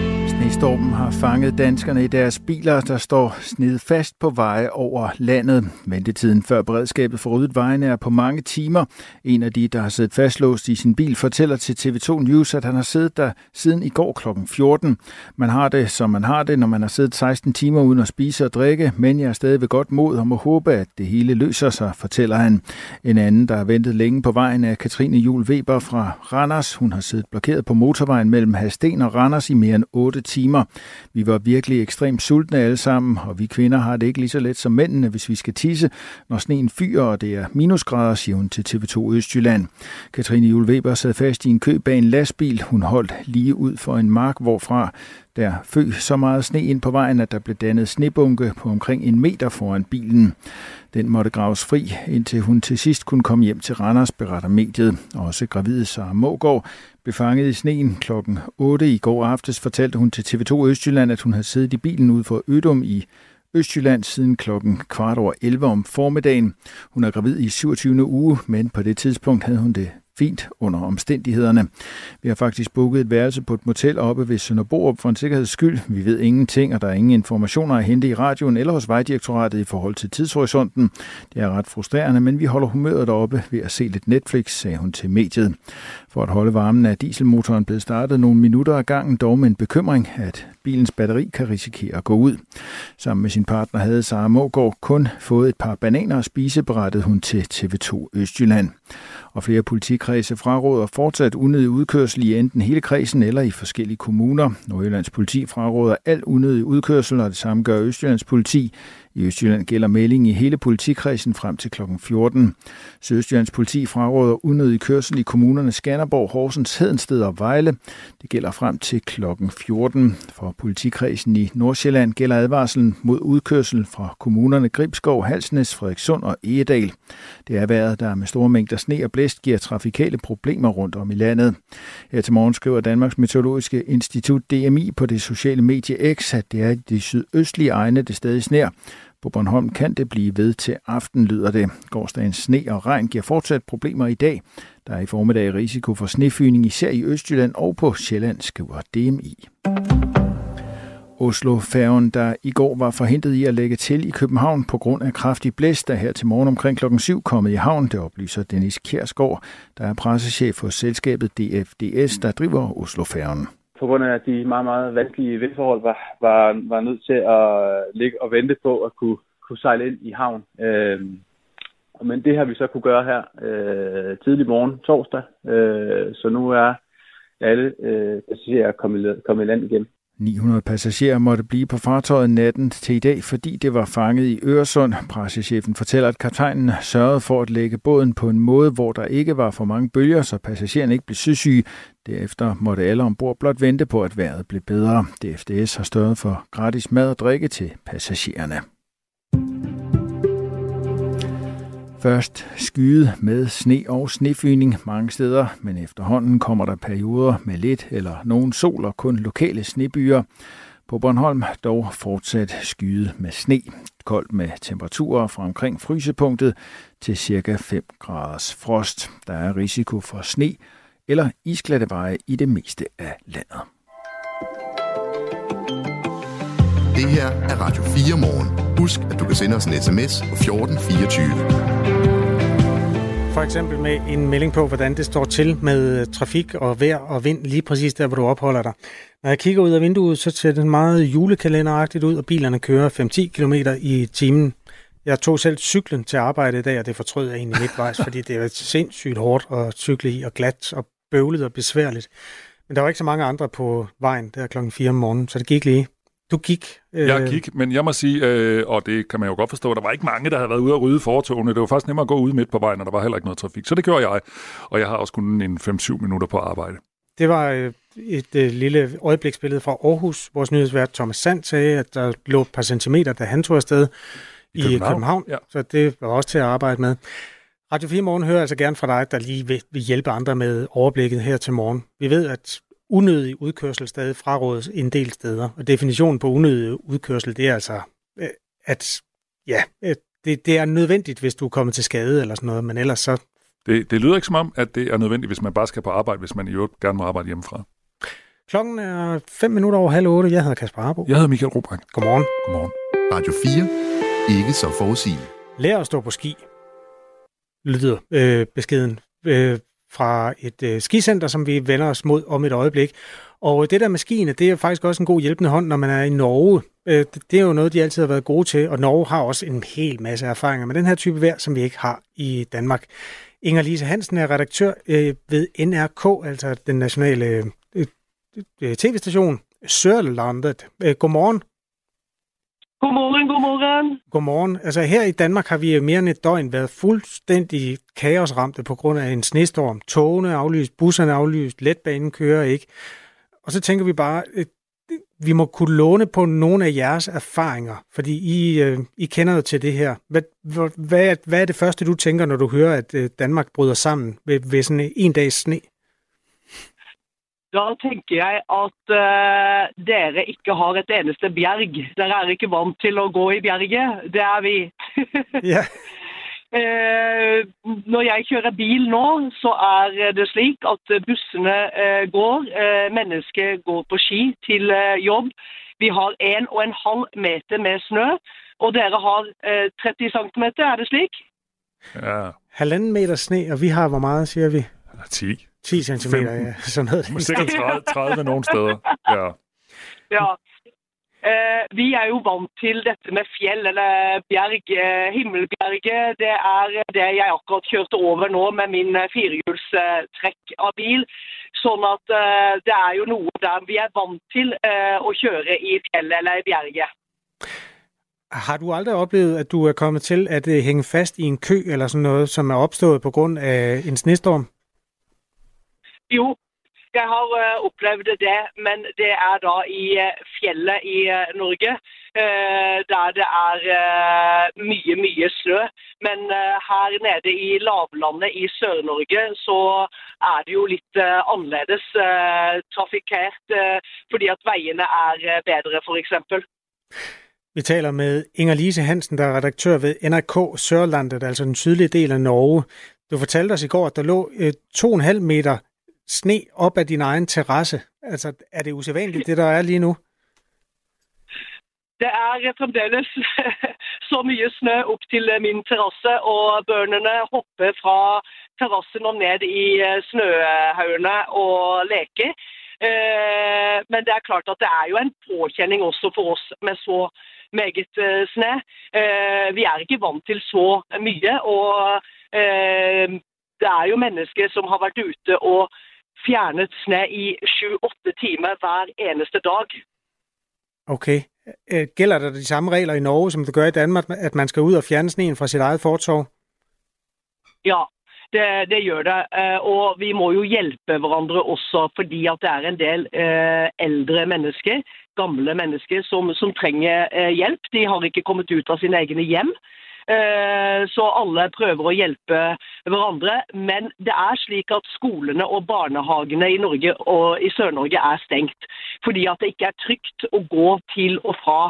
Snestormen har fanget danskerne i deres biler, der står sned fast på veje over landet. Ventetiden før beredskabet for ryddet vejene er på mange timer. En af de, der har siddet fastlåst i sin bil, fortæller til TV2 News, at han har siddet der siden i går kl. 14. Man har det, som man har det, når man har siddet 16 timer uden at spise og drikke, men jeg er stadig ved godt mod og må håbe, at det hele løser sig, fortæller han. En anden, der har ventet længe på vejen, er Katrine Jul Weber fra Randers. Hun har siddet blokeret på motorvejen mellem Hasten og Randers i mere end 8 timer. Vi var virkelig ekstremt sultne alle sammen, og vi kvinder har det ikke lige så let som mændene, hvis vi skal tisse, når sneen fyrer, og det er minusgrader, siger hun til TV2 Østjylland. Katrine Jule Weber sad fast i en kø bag en lastbil. Hun holdt lige ud for en mark, hvorfra der føg så meget sne ind på vejen, at der blev dannet snebunke på omkring en meter foran bilen. Den måtte graves fri, indtil hun til sidst kunne komme hjem til Randers, beretter mediet. Også gravide Sara Mågård blev fanget i sneen klokken 8 i går aftes, fortalte hun til TV2 Østjylland, at hun havde siddet i bilen ude for Ødum i Østjylland siden klokken kvart over 11 om formiddagen. Hun er gravid i 27. uge, men på det tidspunkt havde hun det fint under omstændighederne. Vi har faktisk booket et værelse på et motel oppe ved Sønderborg for en sikkerheds skyld. Vi ved ingenting, og der er ingen informationer at hente i radioen eller hos Vejdirektoratet i forhold til tidshorisonten. Det er ret frustrerende, men vi holder humøret deroppe ved at se lidt Netflix, sagde hun til mediet. For at holde varmen er dieselmotoren blevet startet nogle minutter ad gangen, dog med en bekymring, at bilens batteri kan risikere at gå ud. Sammen med sin partner havde Sara Mågaard kun fået et par bananer at spise, berettede hun til TV2 Østjylland og flere politikredse fraråder fortsat unødig udkørsel i enten hele kredsen eller i forskellige kommuner. Nordjyllands politi fraråder al unødig udkørsel, og det samme gør Østjyllands politi. I Østjylland gælder melding i hele politikredsen frem til kl. 14. Sydøstjyllands politi fraråder unødig kørsel i kommunerne Skanderborg, Horsens, Hedensted og Vejle. Det gælder frem til kl. 14. For politikredsen i Nordsjælland gælder advarslen mod udkørsel fra kommunerne Gribskov, Halsnes, Frederikssund og Egedal. Det er vejret, der med store mængder sne og blæst giver trafikale problemer rundt om i landet. Her til morgen skriver Danmarks Meteorologiske Institut DMI på det sociale medie X, at det er de sydøstlige egne, det stadig sner. På Bornholm kan det blive ved til aften, lyder det. Gårdsdagens sne og regn giver fortsat problemer i dag. Der er i formiddag risiko for snefyning, især i Østjylland og på Sjælland, skriver DMI. Oslo-færgen, der i går var forhindret i at lægge til i København på grund af kraftig blæst, der her til morgen omkring klokken 7 kommet i havn, det oplyser Dennis Kjærsgaard, der er pressechef for selskabet DFDS, der driver Oslo-færgen på grund af de meget, meget vanskelige vindforhold, var, var, var nødt til at øh, ligge og vente på at kunne, kunne sejle ind i havn. Øh, men det har vi så kunne gøre her øh, tidlig morgen, torsdag. Øh, så nu er alle øh, passagerer kommet, kommet i land igen. 900 passagerer måtte blive på fartøjet natten til i dag, fordi det var fanget i Øresund. Pressechefen fortæller, at kaptajnen sørgede for at lægge båden på en måde, hvor der ikke var for mange bølger, så passagererne ikke blev søsyge. Derefter måtte alle ombord blot vente på, at vejret blev bedre. DFDS har størret for gratis mad og drikke til passagererne. Først skyde med sne og snefyning mange steder, men efterhånden kommer der perioder med lidt eller nogen sol og kun lokale snebyer. På Bornholm dog fortsat skyde med sne. Koldt med temperaturer fra omkring frysepunktet til cirka 5 graders frost. Der er risiko for sne eller isglatte veje i det meste af landet. Det her er Radio 4 morgen. Husk, at du kan sende os en sms på 1424. For eksempel med en melding på, hvordan det står til med øh, trafik og vejr og vind lige præcis der, hvor du opholder dig. Når jeg kigger ud af vinduet, så ser det meget julekalenderagtigt ud, og bilerne kører 5-10 km i timen. Jeg tog selv cyklen til arbejde i dag, og det fortrød jeg egentlig midtvejs, fordi det er sindssygt hårdt at cykle i, og glat og bøvlet og besværligt. Men der var ikke så mange andre på vejen der klokken 4 om morgenen, så det gik lige. Du gik. Øh... Jeg gik, men jeg må sige, øh, og det kan man jo godt forstå, der var ikke mange, der havde været ude og rydde fortogene. Det var faktisk nemmere at gå ud midt på vejen, og der var heller ikke noget trafik. Så det gjorde jeg, og jeg har også kun en 5-7 minutter på arbejde. Det var øh, et øh, lille øjebliksbillede fra Aarhus. Vores nyhedsvært Thomas Sand sagde, at der lå et par centimeter, da han tog afsted i København. I København. Ja. Så det var også til at arbejde med. Radio 4 Morgen hører altså gerne fra dig, der lige vil, vil hjælpe andre med overblikket her til morgen. Vi ved, at unødig udkørsel stadig frarådes en del steder, og definitionen på unødig udkørsel, det er altså, øh, at ja, øh, det, det er nødvendigt, hvis du er kommet til skade eller sådan noget, men ellers så... Det, det lyder ikke som om, at det er nødvendigt, hvis man bare skal på arbejde, hvis man i øvrigt gerne må arbejde hjemmefra. Klokken er 5 minutter over halv otte. Jeg hedder Kasper Harbo. Jeg hedder Michael Robach. Godmorgen. Godmorgen. Radio 4. Ikke så forudsigende. Lær at stå på ski lyder øh, beskeden øh, fra et øh, skicenter, som vi vender os mod om et øjeblik. Og øh, det der med skiene, det er faktisk også en god hjælpende hånd, når man er i Norge. Øh, det er jo noget, de altid har været gode til, og Norge har også en hel masse erfaringer med den her type vejr, som vi ikke har i Danmark. Inger Lise Hansen er redaktør øh, ved NRK, altså den nationale øh, øh, øh tv-station Sørlandet. Øh, godmorgen. Godmorgen, godmorgen. Godmorgen. Altså her i Danmark har vi mere end et døgn været fuldstændig kaosramte på grund af en snestorm. Togene er aflyst, busserne er aflyst, letbanen kører ikke. Og så tænker vi bare, at vi må kunne låne på nogle af jeres erfaringer, fordi I, øh, I kender jo til det her. Hvad, hvad, hvad er det første, du tænker, når du hører, at øh, Danmark bryder sammen ved, ved sådan en dags sne? Da tenker jeg at uh, dere ikke har et eneste bjerg. Dere er ikke vant til å gå i bjerget. Det er vi. [LAUGHS] ja. Uh, når jeg kjører bil nå, så er det slik at bussene uh, går. Uh, mennesker går på ski til jobb. Vi har en og en halv meter med snø, og dere har 30 cm, er det slik? Ja. Halvanden meter sne, og vi har hvor meget, siger vi? 10. 10 cm, ja. Sådan noget. Sikkert 30, 30 nogle steder. Ja. ja. Uh, vi er jo vant til dette med fjell eller bjerg, uh, himmelbjerget. Det er det jeg akkurat kjørte over nå med min firehjulstrekk uh, av bil. Sånn at det er jo noe der vi er vant til å kjøre i fjellet eller i bjerget. Har du aldrig oplevet, at du er kommet til at hænge fast i en kø eller sådan noget, som er opstået på grund af en snestorm? Jo, jeg har uh, opplevd det, men det er da i uh, fjellet i uh, Norge. der det er mye, mye snø. Men her nede i lavlandet i Sør-Norge så er det jo litt annerledes trafikkert. fordi at veiene er bedre, f.eks. Vi taler med Inger Lise Hansen, der er redaktør ved NRK Sørlandet, altså den sydlige del af Norge. Du fortalte os i går, at der lå 2,5 meter sne op af din egen terrasse. Altså, er det usædvanligt, det der er lige nu? Det er fremdeles [LAUGHS] så mye snø op til min terrasse, og børnene hopper fra terrassen og ned i eh, snøhaugene og leker. Eh, men det er klart at det er jo en påkjenning også for oss med så meget eh, snø. Eh, vi er ikke vant til så mye, og eh, det er jo mennesker som har været ute og fjernet snø i 7-8 timer hver eneste dag. Okay. Gælder der de samme regler i Norge, som det gør i Danmark, at man skal ud og fjerne sneen fra sit eget fortov? Ja, det, det gjør det. Og vi må jo hjelpe hverandre også, fordi at det er en del eldre mennesker, gamle mennesker, som, som trenger hjelp. De har ikke kommet ut av sine egne hjem. Eh, så alle prøver å hjelpe hverandre. Men det er slik at skolene og barnehagene i Norge og i Sør-Norge er stengt. Fordi at det ikke er trygt å gå til og fra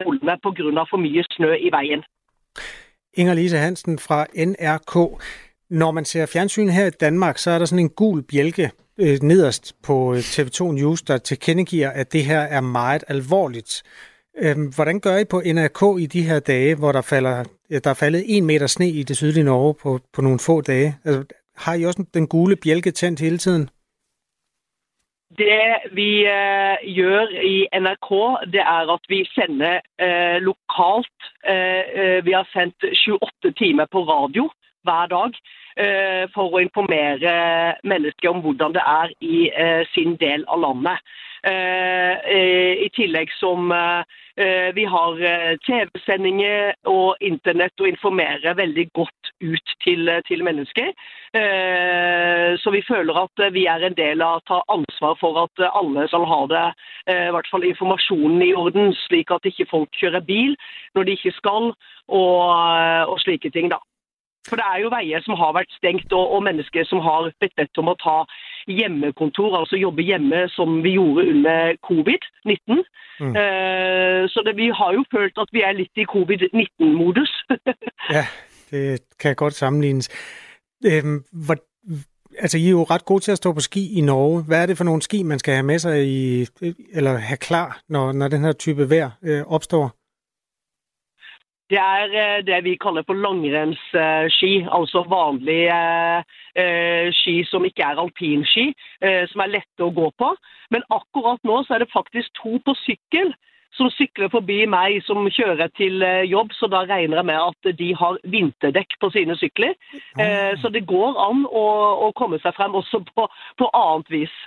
skolene pga. for mye snø i veien. Inger Lise Hansen fra NRK. Når man ser fjernsyn her i Danmark, så er der sådan en gul bjælke øh, nederst på eh, TV2 News, der tilkendegiver, at det her er meget alvorligt. Øhm, hvordan gør I på NRK i de her dage, hvor der, falder, øh, der er faldet en meter sne i det sydlige Norge på, på nogle få dage? Altså, har I også den gule bjælke tændt hele tiden? Det vi øh, uh, gjør i NRK, det er at vi sender uh, lokalt. Uh, vi har sendt 28 timer på radio hver dag. eh, for å informere mennesker om hvordan det er i eh, sin del av landet. Eh, eh, I tillegg som eh, Eh, vi har eh, TV-sendinger og internett og informerer veldig godt ut til, eh, til mennesker. Så vi føler at vi er en del av å ta ansvar for at alle skal ha det, i hvert fall informasjonen i orden, slik at ikke folk kjører bil når de ikke skal, og, og slike ting. da. For det er jo veier som har vært stengt, og, og mennesker som har blitt bedt om å ta hjemmekontor, altså jobbe hjemme, som vi gjorde under covid-19. Mm. Uh, så det, vi har jo følt at vi er litt i covid-19-modus. [LAUGHS] ja, det kan godt sammenlignes. Øhm, hvor, altså, I er jo ret gode til at stå på ski i Norge. Hvad er det for nogle ski, man skal have med sig i, eller have klar, når, når den her type vejr øh, opstår? Det er eh, det vi kaller for langrennsski, altså vanlige eh, ski som ikke er alpinski, eh, som er lette å gå på. Men akkurat nå så er det faktisk to på sykkel som sykler forbi meg som kjører til jobb, så da regner jeg med at de har vinterdekk på sine sykler. Så det går an å, å komme seg frem også på, på annet vis.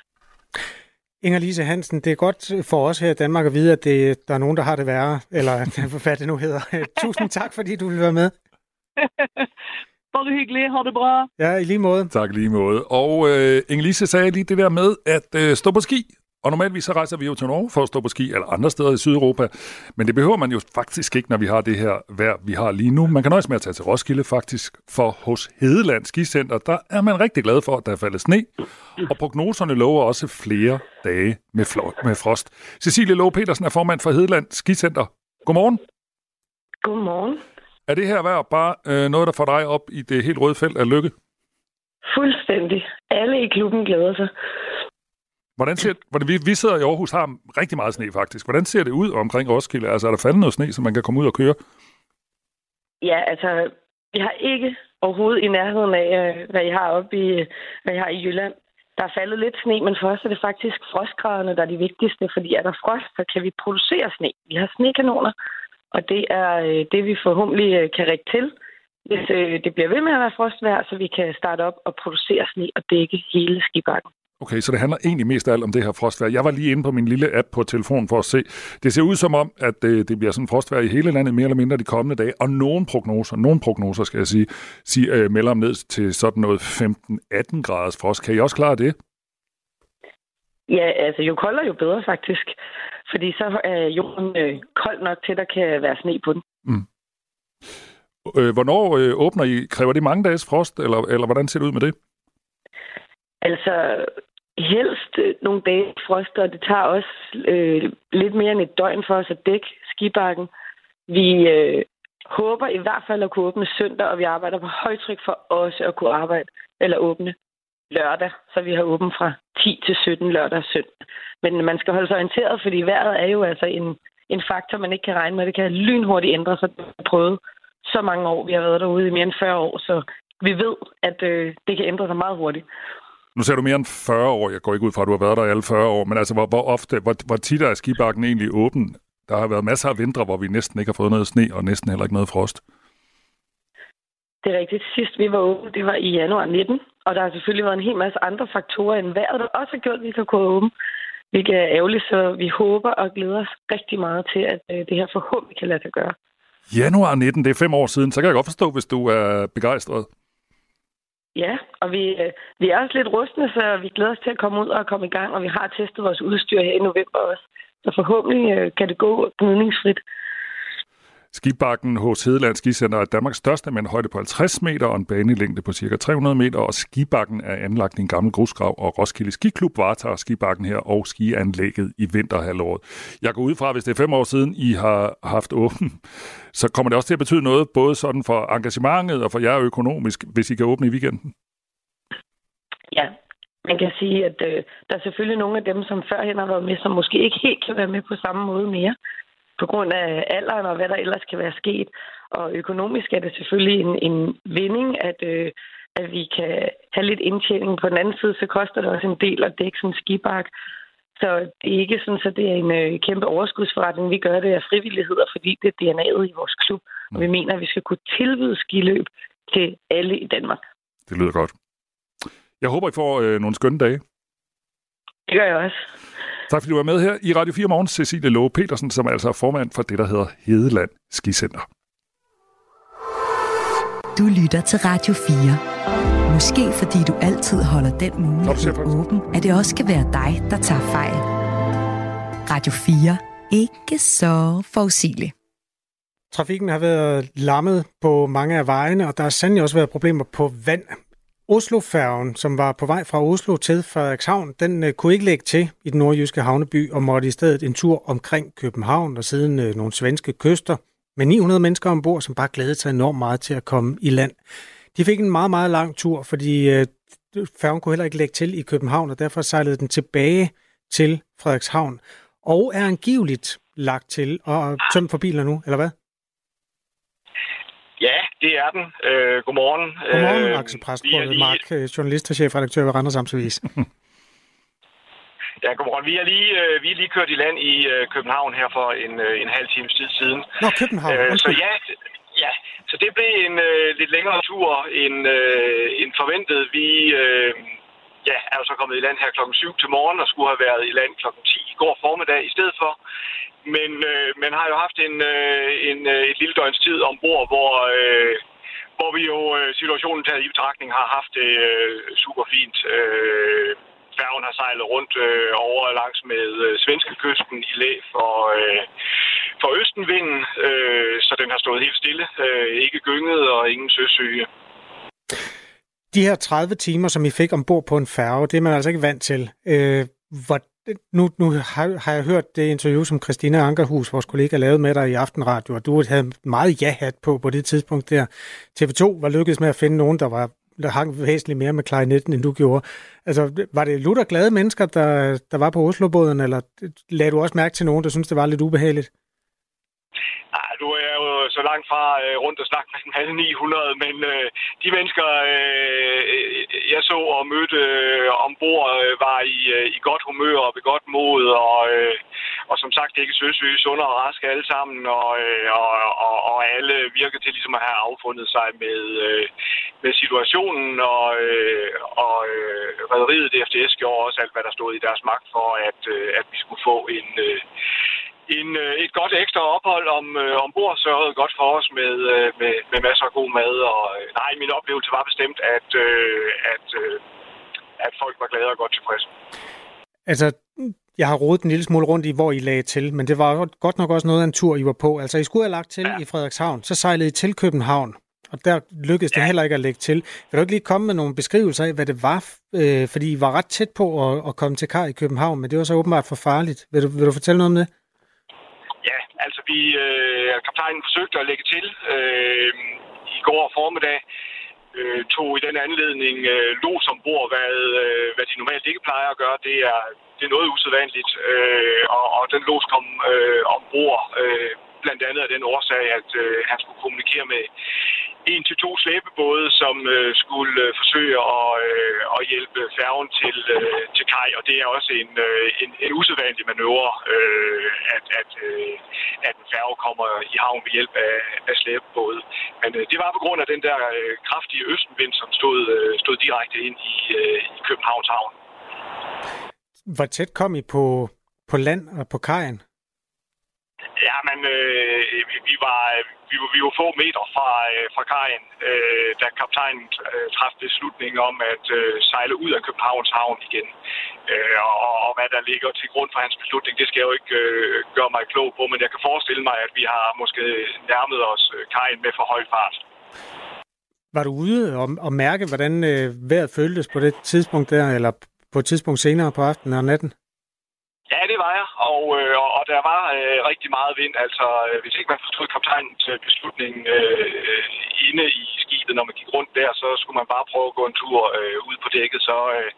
Inger-Lise Hansen, det er godt for os her i Danmark at vide, at det, der er nogen, der har det værre, eller [LAUGHS] hvad det nu hedder. [LAUGHS] Tusind tak, fordi du vil være med. [LAUGHS] Bare hyggeligt. Ha' det bra. Ja, i lige måde. Tak lige måde. Og øh, Inge-Lise sagde lige det der med at øh, stå på ski. Og normalvis så rejser vi jo til Norge for at stå på ski, eller andre steder i Sydeuropa. Men det behøver man jo faktisk ikke, når vi har det her vejr, vi har lige nu. Man kan nøjes med at tage til Roskilde faktisk, for hos Hedeland Skicenter, der er man rigtig glad for, at der er faldet sne. Og prognoserne lover også flere dage med, flo- med frost. Cecilie Lå Petersen er formand for Hedeland Skicenter. Godmorgen. Godmorgen. Er det her vejr bare øh, noget, der får dig op i det helt røde felt af lykke? Fuldstændig. Alle i klubben glæder sig. Hvordan ser, hvordan, vi, vi sidder i Aarhus har rigtig meget sne faktisk. Hvordan ser det ud omkring Roskilde? Altså er der faldet noget sne, så man kan komme ud og køre? Ja, altså vi har ikke overhovedet i nærheden af, øh, hvad I har oppe i, hvad I har i Jylland. Der er faldet lidt sne, men for os er det faktisk frostgraderne, der er de vigtigste, fordi er der frost, så kan vi producere sne. Vi har snekanoner, og det er øh, det, vi forhåbentlig øh, kan række til, hvis det bliver ved med at være frostvær, så vi kan starte op og producere sne og dække hele skibakken. Okay, så det handler egentlig mest af alt om det her frostvær. Jeg var lige inde på min lille app på telefonen for at se. Det ser ud som om, at det, det bliver sådan frostvær i hele landet mere eller mindre de kommende dage. Og nogle prognoser, nogle prognoser skal jeg sige, sige øh, melder om ned til sådan noget 15-18 graders frost. Kan I også klare det? Ja, altså jo koldere, jo bedre faktisk. Fordi så er jorden øh, kold nok til, at der kan være sne på den. Mm. Øh, hvornår øh, åbner I? Kræver det mange dages frost, eller, eller hvordan ser det ud med det? Altså, helst øh, nogle dage frost, og det tager også øh, lidt mere end et døgn for os at dække skibakken. Vi øh, håber i hvert fald at kunne åbne søndag, og vi arbejder på højtryk for også at kunne arbejde eller åbne lørdag, så vi har åbent fra 10 til 17 lørdag og søndag. Men man skal holde sig orienteret, fordi vejret er jo altså en, en faktor, man ikke kan regne med. Det kan lynhurtigt ændre sig. Det har prøvet så mange år. Vi har været derude i mere end 40 år, så vi ved, at øh, det kan ændre sig meget hurtigt. Nu ser du mere end 40 år. Jeg går ikke ud fra, at du har været der i alle 40 år. Men altså, hvor, hvor ofte, hvor, hvor tit er skibakken egentlig åben? Der har været masser af vintre, hvor vi næsten ikke har fået noget sne, og næsten heller ikke noget frost. Det er rigtigt. Sidst vi var åbne, det var i januar 19. Og der har selvfølgelig været en hel masse andre faktorer end vejret, der også har gjort, at vi kan gå åbne. Hvilket er ærgerligt, så vi håber og glæder os rigtig meget til, at øh, det her forhåbentlig kan lade sig gøre. Januar 19, det er fem år siden, så kan jeg godt forstå, hvis du er begejstret. Ja, og vi, øh, vi er også lidt rustne, så vi glæder os til at komme ud og komme i gang, og vi har testet vores udstyr her i november også. Så forhåbentlig øh, kan det gå gnidningsfrit. Skibakken hos Hedeland Skicenter er Danmarks største med en højde på 50 meter og en banelængde på ca. 300 meter, og skibakken er anlagt i en gammel grusgrav, og Roskilde Skiklub varetager skibakken her og skianlægget i vinterhalvåret. Jeg går ud fra, hvis det er fem år siden, I har haft åben, så kommer det også til at betyde noget, både sådan for engagementet og for jer økonomisk, hvis I kan åbne i weekenden? Ja, man kan sige, at øh, der er selvfølgelig nogle af dem, som førhen har været med, som måske ikke helt kan være med på samme måde mere på grund af alderen og hvad der ellers kan være sket. Og økonomisk er det selvfølgelig en, en vinding, at, øh, at vi kan have lidt indtjening. På den anden side, så koster det også en del at dække sådan en skibak. Så det er ikke sådan, at det er en øh, kæmpe overskudsforretning. Vi gør det af frivilligheder, fordi det er DNA'et i vores klub. Og vi mener, at vi skal kunne tilbyde skiløb til alle i Danmark. Det lyder godt. Jeg håber, I får øh, nogle skønne dage. Det gør jeg også. Tak fordi du var med her i Radio 4 Morgen, Cecilie Låge Petersen, som er altså formand for det, der hedder Hedeland Skicenter. Du lytter til Radio 4. Måske fordi du altid holder den mulighed åben, at det også skal være dig, der tager fejl. Radio 4. Ikke så forudsigeligt. Trafikken har været lammet på mange af vejene, og der har sandelig også været problemer på vand. Oslofærgen, som var på vej fra Oslo til Frederikshavn, den øh, kunne ikke lægge til i den nordjyske havneby og måtte i stedet en tur omkring København og siden øh, nogle svenske kyster med 900 mennesker ombord, som bare glædede sig enormt meget til at komme i land. De fik en meget, meget lang tur, fordi øh, færgen kunne heller ikke lægge til i København, og derfor sejlede den tilbage til Frederikshavn og er angiveligt lagt til og tømt for biler nu, eller hvad? Ja, det er den. Øh, godmorgen. Godmorgen, øh, Axel Præstbrød, lige... Mark, øh, journalist og chefredaktør ved Randers Amtsavis. ja, godmorgen. Vi er, lige, øh, vi er lige kørt i land i øh, København her for en, øh, en halv times tid siden. Nå, København. Øh, så ja, ja, så det blev en øh, lidt længere tur end, øh, end forventet. Vi øh, ja, er jo så kommet i land her klokken 7 til morgen og skulle have været i land klokken 10 i går formiddag i stedet for. Men øh, man har jo haft en, øh, en, øh, et lille døgns tid ombord, hvor, øh, hvor vi jo øh, situationen taget i betragtning har haft det øh, super fint. Øh, færgen har sejlet rundt øh, over langs med øh, svenske kysten i læ for, øh, for østenvinden, øh, så den har stået helt stille. Øh, ikke gynget og ingen søsyge. De her 30 timer, som I fik ombord på en færge, det er man altså ikke vant til. Øh, hvor, nu, nu har, har jeg hørt det interview, som Christina Ankerhus, vores kollega, lavede med dig i Aftenradio, og du havde meget ja-hat på på det tidspunkt der. TV2 var lykkedes med at finde nogen, der var der hang væsentligt mere med klarinetten, end du gjorde. Altså, var det lutter glade mennesker, der, der var på Oslobåden, eller lagde du også mærke til nogen, der synes det var lidt ubehageligt? Nej, du er jo så langt fra øh, rundt og snakke med alle 900, men øh, de mennesker, øh, jeg så og mødte øh, ombord, øh, var i, øh, i godt humør og ved godt mod, og, øh, og som sagt ikke søsyge, sunde og raske alle sammen, og, øh, og, og, og alle virker til ligesom at have affundet sig med, øh, med situationen, og, øh, og øh, rederiet DFDS gjorde også alt, hvad der stod i deres magt for, at, øh, at vi skulle få en... Øh, en, øh, et godt ekstra ophold om øh, ombord sørgede godt for os med, øh, med, med masser af god mad. Og øh, nej, min oplevelse var bestemt, at, øh, at, øh, at folk var glade og godt tilfredse. Altså, jeg har rodet en lille smule rundt i, hvor I lagde til, men det var godt nok også noget af en tur, I var på. Altså, I skulle have lagt til ja. i Frederikshavn, så sejlede I til København, og der lykkedes det ja. heller ikke at lægge til. Vil du ikke lige komme med nogle beskrivelser af, hvad det var? Øh, fordi I var ret tæt på at, at komme til kar i København, men det var så åbenbart for farligt. Vil du, vil du fortælle noget om det? Ja, Altså, vi, øh, kaptajnen forsøgte at lægge til øh, i går formiddag, øh, tog i den anledning øh, los ombord, hvad, øh, hvad de normalt ikke plejer at gøre. Det er, det er noget usædvanligt, øh, og, og den los kom øh, ombord øh, blandt andet af den årsag, at øh, han skulle kommunikere med en til to slæbebåde, som øh, skulle øh, forsøge at, øh, at hjælpe færgen til, øh, til kaj, og det er også en, øh, en, en usædvanlig manøvre, øh, at, at, øh, at en færge kommer i havn ved hjælp af, af slæbebåde. Men øh, det var på grund af den der øh, kraftige østenvind, som stod, øh, stod direkte ind i, øh, i Københavns havn. Hvor tæt kom I på, på land og på kajen? Ja, men øh, vi, var, vi, var, vi var få meter fra, øh, fra kajen, øh, da kaptajnen øh, træffede beslutningen om at øh, sejle ud af Københavns havn igen. Øh, og, og hvad der ligger til grund for hans beslutning, det skal jeg jo ikke øh, gøre mig klog på, men jeg kan forestille mig, at vi har måske nærmet os øh, kajen med for høj fart. Var du ude og, og mærke, hvordan øh, vejret føltes på det tidspunkt der, eller på et tidspunkt senere på aftenen og natten? Ja, det var jeg, og, øh, og der var øh, rigtig meget vind. Altså, øh, hvis ikke man forstod kaptajnens øh, beslutning øh, inde i skibet, når man gik rundt der, så skulle man bare prøve at gå en tur øh, ud på dækket. Så, øh,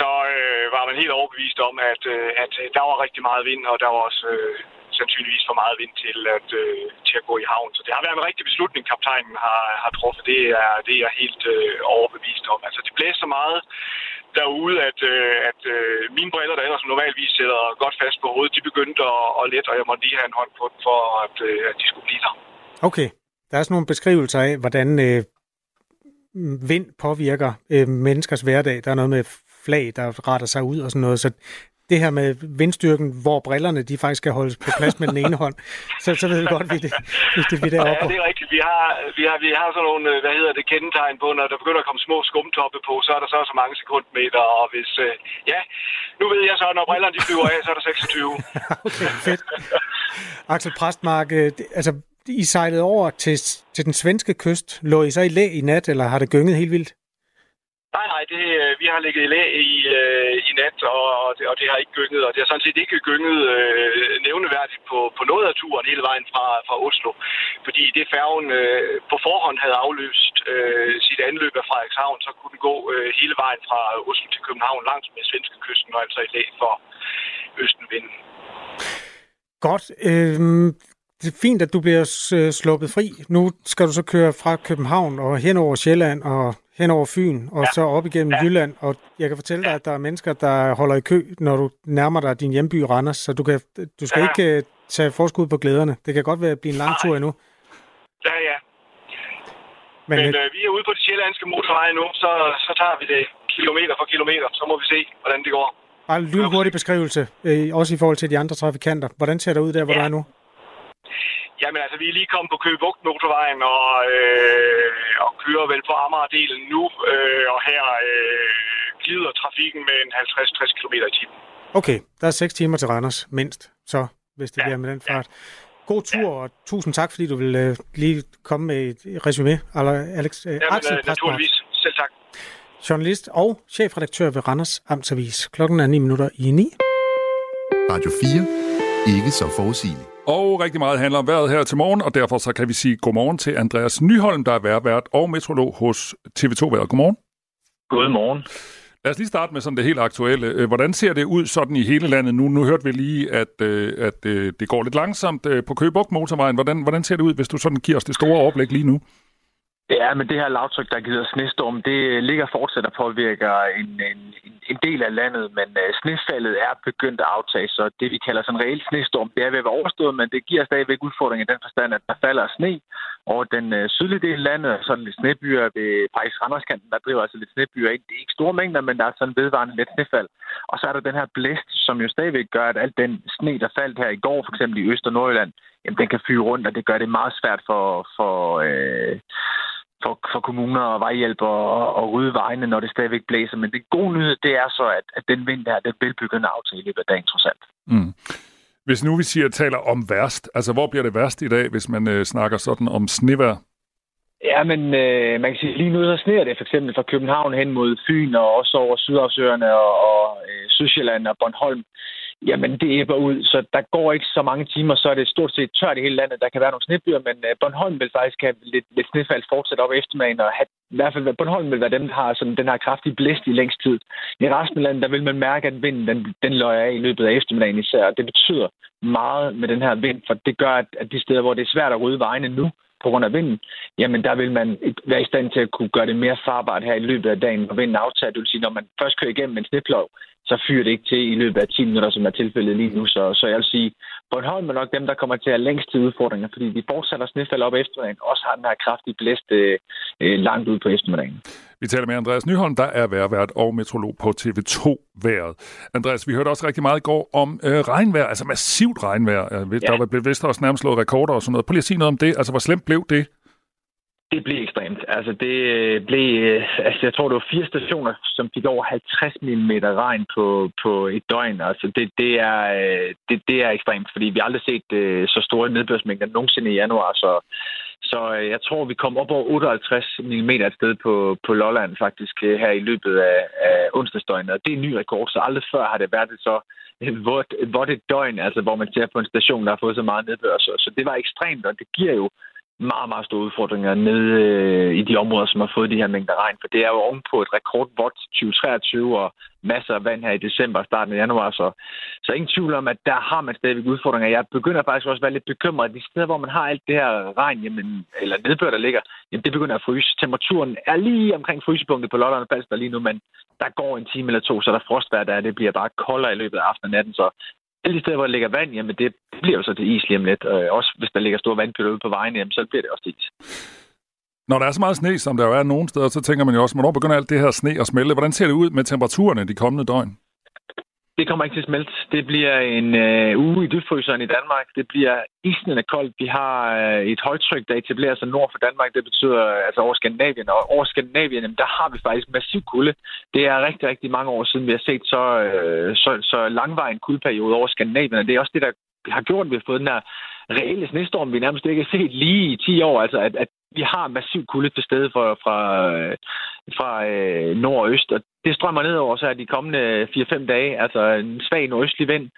så øh, var man helt overbevist om, at, øh, at øh, der var rigtig meget vind, og der var også øh, sandsynligvis for meget vind til at, øh, til at gå i havn. Så det har været en rigtig beslutning, kaptajnen har, har truffet. Det er, det er jeg helt øh, overbevist om. Altså, det blæser så meget derude, at, øh, at øh, mine briller, der ellers normalvis sidder godt fast på hovedet, de begyndte at, at lette, og jeg måtte lige have en hånd på dem, for at, øh, at de skulle blive der. Okay. Der er sådan nogle beskrivelser af, hvordan øh, vind påvirker øh, menneskers hverdag. Der er noget med flag, der retter sig ud og sådan noget. Så det her med vindstyrken, hvor brillerne de faktisk skal holdes på plads med den ene hånd, så, så ved vi godt, vi det, det, vi deroppe. Ja, det er rigtigt. Vi har, vi har, vi har sådan nogle, øh, hvad hedder det, kendetegn på, når der begynder at komme små skumtoppe på, så er der så så mange sekundmeter, og hvis, øh, ja, nu ved jeg så, når brillerne de flyver af, så er der 26. [LAUGHS] okay, fedt. Axel Præstmark, øh, altså, I sejlede over til, til den svenske kyst. Lå I så i læ i nat, eller har det gynget helt vildt? Nej, nej, det, øh, vi har ligget i læ i, øh, i nat, og, og, det, og det har ikke gynget, og det har sådan set ikke gynget øh, nævneværdigt på, på noget af turen hele vejen fra, fra Oslo. Fordi det færgen øh, på forhånd havde afløst øh, sit anløb af Frederikshavn, så kunne den gå øh, hele vejen fra Oslo til København langs med svenske kysten, og altså i læ for østenvinden. Godt. Øh, det er fint, at du bliver sluppet fri. Nu skal du så køre fra København og hen over Sjælland og hen over Fyn og ja. så op igennem ja. Jylland. Og jeg kan fortælle dig, at der er mennesker, der holder i kø, når du nærmer dig din hjemby Randers. Så du, kan, du skal ja. ikke uh, tage forskud på glæderne. Det kan godt være at blive en lang tur endnu. Ja, ja. Men, Men øh, vi er ude på de sjællandske motorveje nu, så, så tager vi det kilometer for kilometer. Så må vi se, hvordan det går. Bare en lynhurtig beskrivelse, øh, også i forhold til de andre trafikanter. Hvordan ser det ud der, hvor ja. du er nu? Jamen altså, vi er lige kommet på Køge Bugt motorvejen og, øh, og kører vel på Amager-delen nu, øh, og her øh, glider trafikken med en 50-60 km i timen. Okay, der er 6 timer til Randers, mindst, så hvis det ja. bliver med den fart. Ja. God tur, ja. og tusind tak, fordi du vil øh, lige komme med et resume. Alex, øh, Jamen, Axel øh, naturligvis. Selv tak. Journalist og chefredaktør ved Randers Amtsavis. Klokken er 9 minutter i 9. Radio 4. Ikke så forudsigeligt. Og rigtig meget handler om vejret her til morgen, og derfor så kan vi sige godmorgen til Andreas Nyholm, der er værvært og metrolog hos TV2 Vejret. Godmorgen. Godmorgen. Lad os lige starte med sådan det helt aktuelle. Øh, hvordan ser det ud sådan i hele landet nu? Nu hørte vi lige, at, øh, at øh, det går lidt langsomt på Køgebugt motorvejen. Hvordan, hvordan ser det ud, hvis du sådan giver os det store overblik lige nu? Ja, men det her lavtryk, der giver snestorm, det øh, ligger fortsat og påvirker en, en, en del af landet, men øh, snefaldet er begyndt at aftage, så det vi kalder sådan en reel snestorm, det er ved at være overstået, men det giver stadigvæk udfordringer i den forstand, at der falder sne over den øh, sydlige del af landet, og sådan lidt snebyer ved faktisk Randerskanten, der driver altså lidt snebyer ind. Det er ikke store mængder, men der er sådan vedvarende let snefald. Og så er der den her blæst, som jo stadigvæk gør, at alt den sne, der faldt her i går, for eksempel i Øst- og Nordjylland, jamen, den kan fyre rundt, og det gør det meget svært for, for øh, for, for kommuner og vejhjælp og, og rydde vejene, når det stadigvæk blæser. Men det gode nyhed, det er så, at, at den vind der, den vil begynde at aftage i løbet af dagen, trods alt. Mm. Hvis nu vi siger, taler om værst, altså hvor bliver det værst i dag, hvis man øh, snakker sådan om snevær? Ja, men øh, man kan sige, lige nu så sneer det for eksempel fra København hen mod Fyn og også over Sydafsøerne og, og øh, Sydsjælland og Bornholm jamen det æbber ud, så der går ikke så mange timer, så er det stort set tørt i hele landet. Der kan være nogle snebyer, men øh, Bornholm vil faktisk have lidt, lidt snefald fortsat op eftermiddagen, og have, i hvert fald Bornholm vil være dem, der har sådan, den her kraftige blæst i længst tid. I resten af landet, der vil man mærke, at vinden den, den løjer af i løbet af eftermiddagen især, og det betyder meget med den her vind, for det gør, at, at de steder, hvor det er svært at rydde vejene nu, på grund af vinden, jamen der vil man være i stand til at kunne gøre det mere farbart her i løbet af dagen, når vinden aftager. Det vil sige, når man først kører igennem en sneplov, så fyrer det ikke til i løbet af 10 minutter, som er tilfældet lige nu. Så, så jeg vil sige, Bornholm er nok dem, der kommer til at have længst til udfordringer, fordi de fortsætter snefald op eftermiddagen, også har den her kraftige blæst øh, øh, langt ud på eftermiddagen. Vi taler med Andreas Nyholm, der er værvært og metrolog på TV2-været. Andreas, vi hørte også rigtig meget i går om øh, regnvejr, altså massivt regnvejr. Ja. Der blev vist også nærmest slået rekorder og sådan noget. Prøv lige at sige noget om det. Altså, hvor slemt blev det? Det blev ekstremt. Altså, det øh, blev, øh, altså, jeg tror, det var fire stationer, som fik over 50 mm regn på, på et døgn. Altså, det, det, er, øh, det, det er ekstremt, fordi vi har aldrig set så store nedbørsmængder nogensinde i januar. Så, så jeg tror, vi kom op over 58 mm et sted på, på Lolland faktisk her i løbet af, af onsdagsdøgnet. Og det er en ny rekord, så aldrig før har det været et så vådt et døgn, altså, hvor man ser på en station, der har fået så meget nedbør. Så, så det var ekstremt, og det giver jo meget, meget store udfordringer nede øh, i de områder, som har fået de her mængder regn. For det er jo ovenpå et rekordvådt 2023 og masser af vand her i december og starten af januar. Så, så ingen tvivl om, at der har man stadigvæk udfordringer. Jeg begynder faktisk også at være lidt bekymret. De steder, hvor man har alt det her regn, jamen, eller nedbør, der ligger, jamen, det begynder at fryse. Temperaturen er lige omkring frysepunktet på Lolland og Falster lige nu, men der går en time eller to, så der frostvær der, det bliver bare koldere i løbet af aftenen og natten. Så alle de steder, hvor der ligger vand, jamen det bliver jo så til is lige om lidt. Øh, også hvis der ligger store vandpytter ude på vejen, jamen så bliver det også til is. Når der er så meget sne, som der jo er nogen steder, så tænker man jo også, hvornår begynder alt det her sne at smelte? Hvordan ser det ud med temperaturerne de kommende døgn? Det kommer ikke til at smelte. Det bliver en øh, uge i dybfryseren i Danmark. Det bliver isnende koldt. Vi har øh, et højtryk, der etablerer sig nord for Danmark. Det betyder altså over Skandinavien. Og over Skandinavien, jamen, der har vi faktisk massiv kulde. Det er rigtig, rigtig mange år siden, vi har set så, øh, så, så langvarig en kuldeperiode over Skandinavien. Og det er også det, der har gjort, at vi har fået den her reelle snestorm, vi nærmest ikke har set lige i 10 år. Altså, at, at vi har massiv kulde til stede fra, fra, øh, fra øh, nord og øst, og det strømmer ned over så de kommende 4-5 dage, altså en svag nordøstlig vind.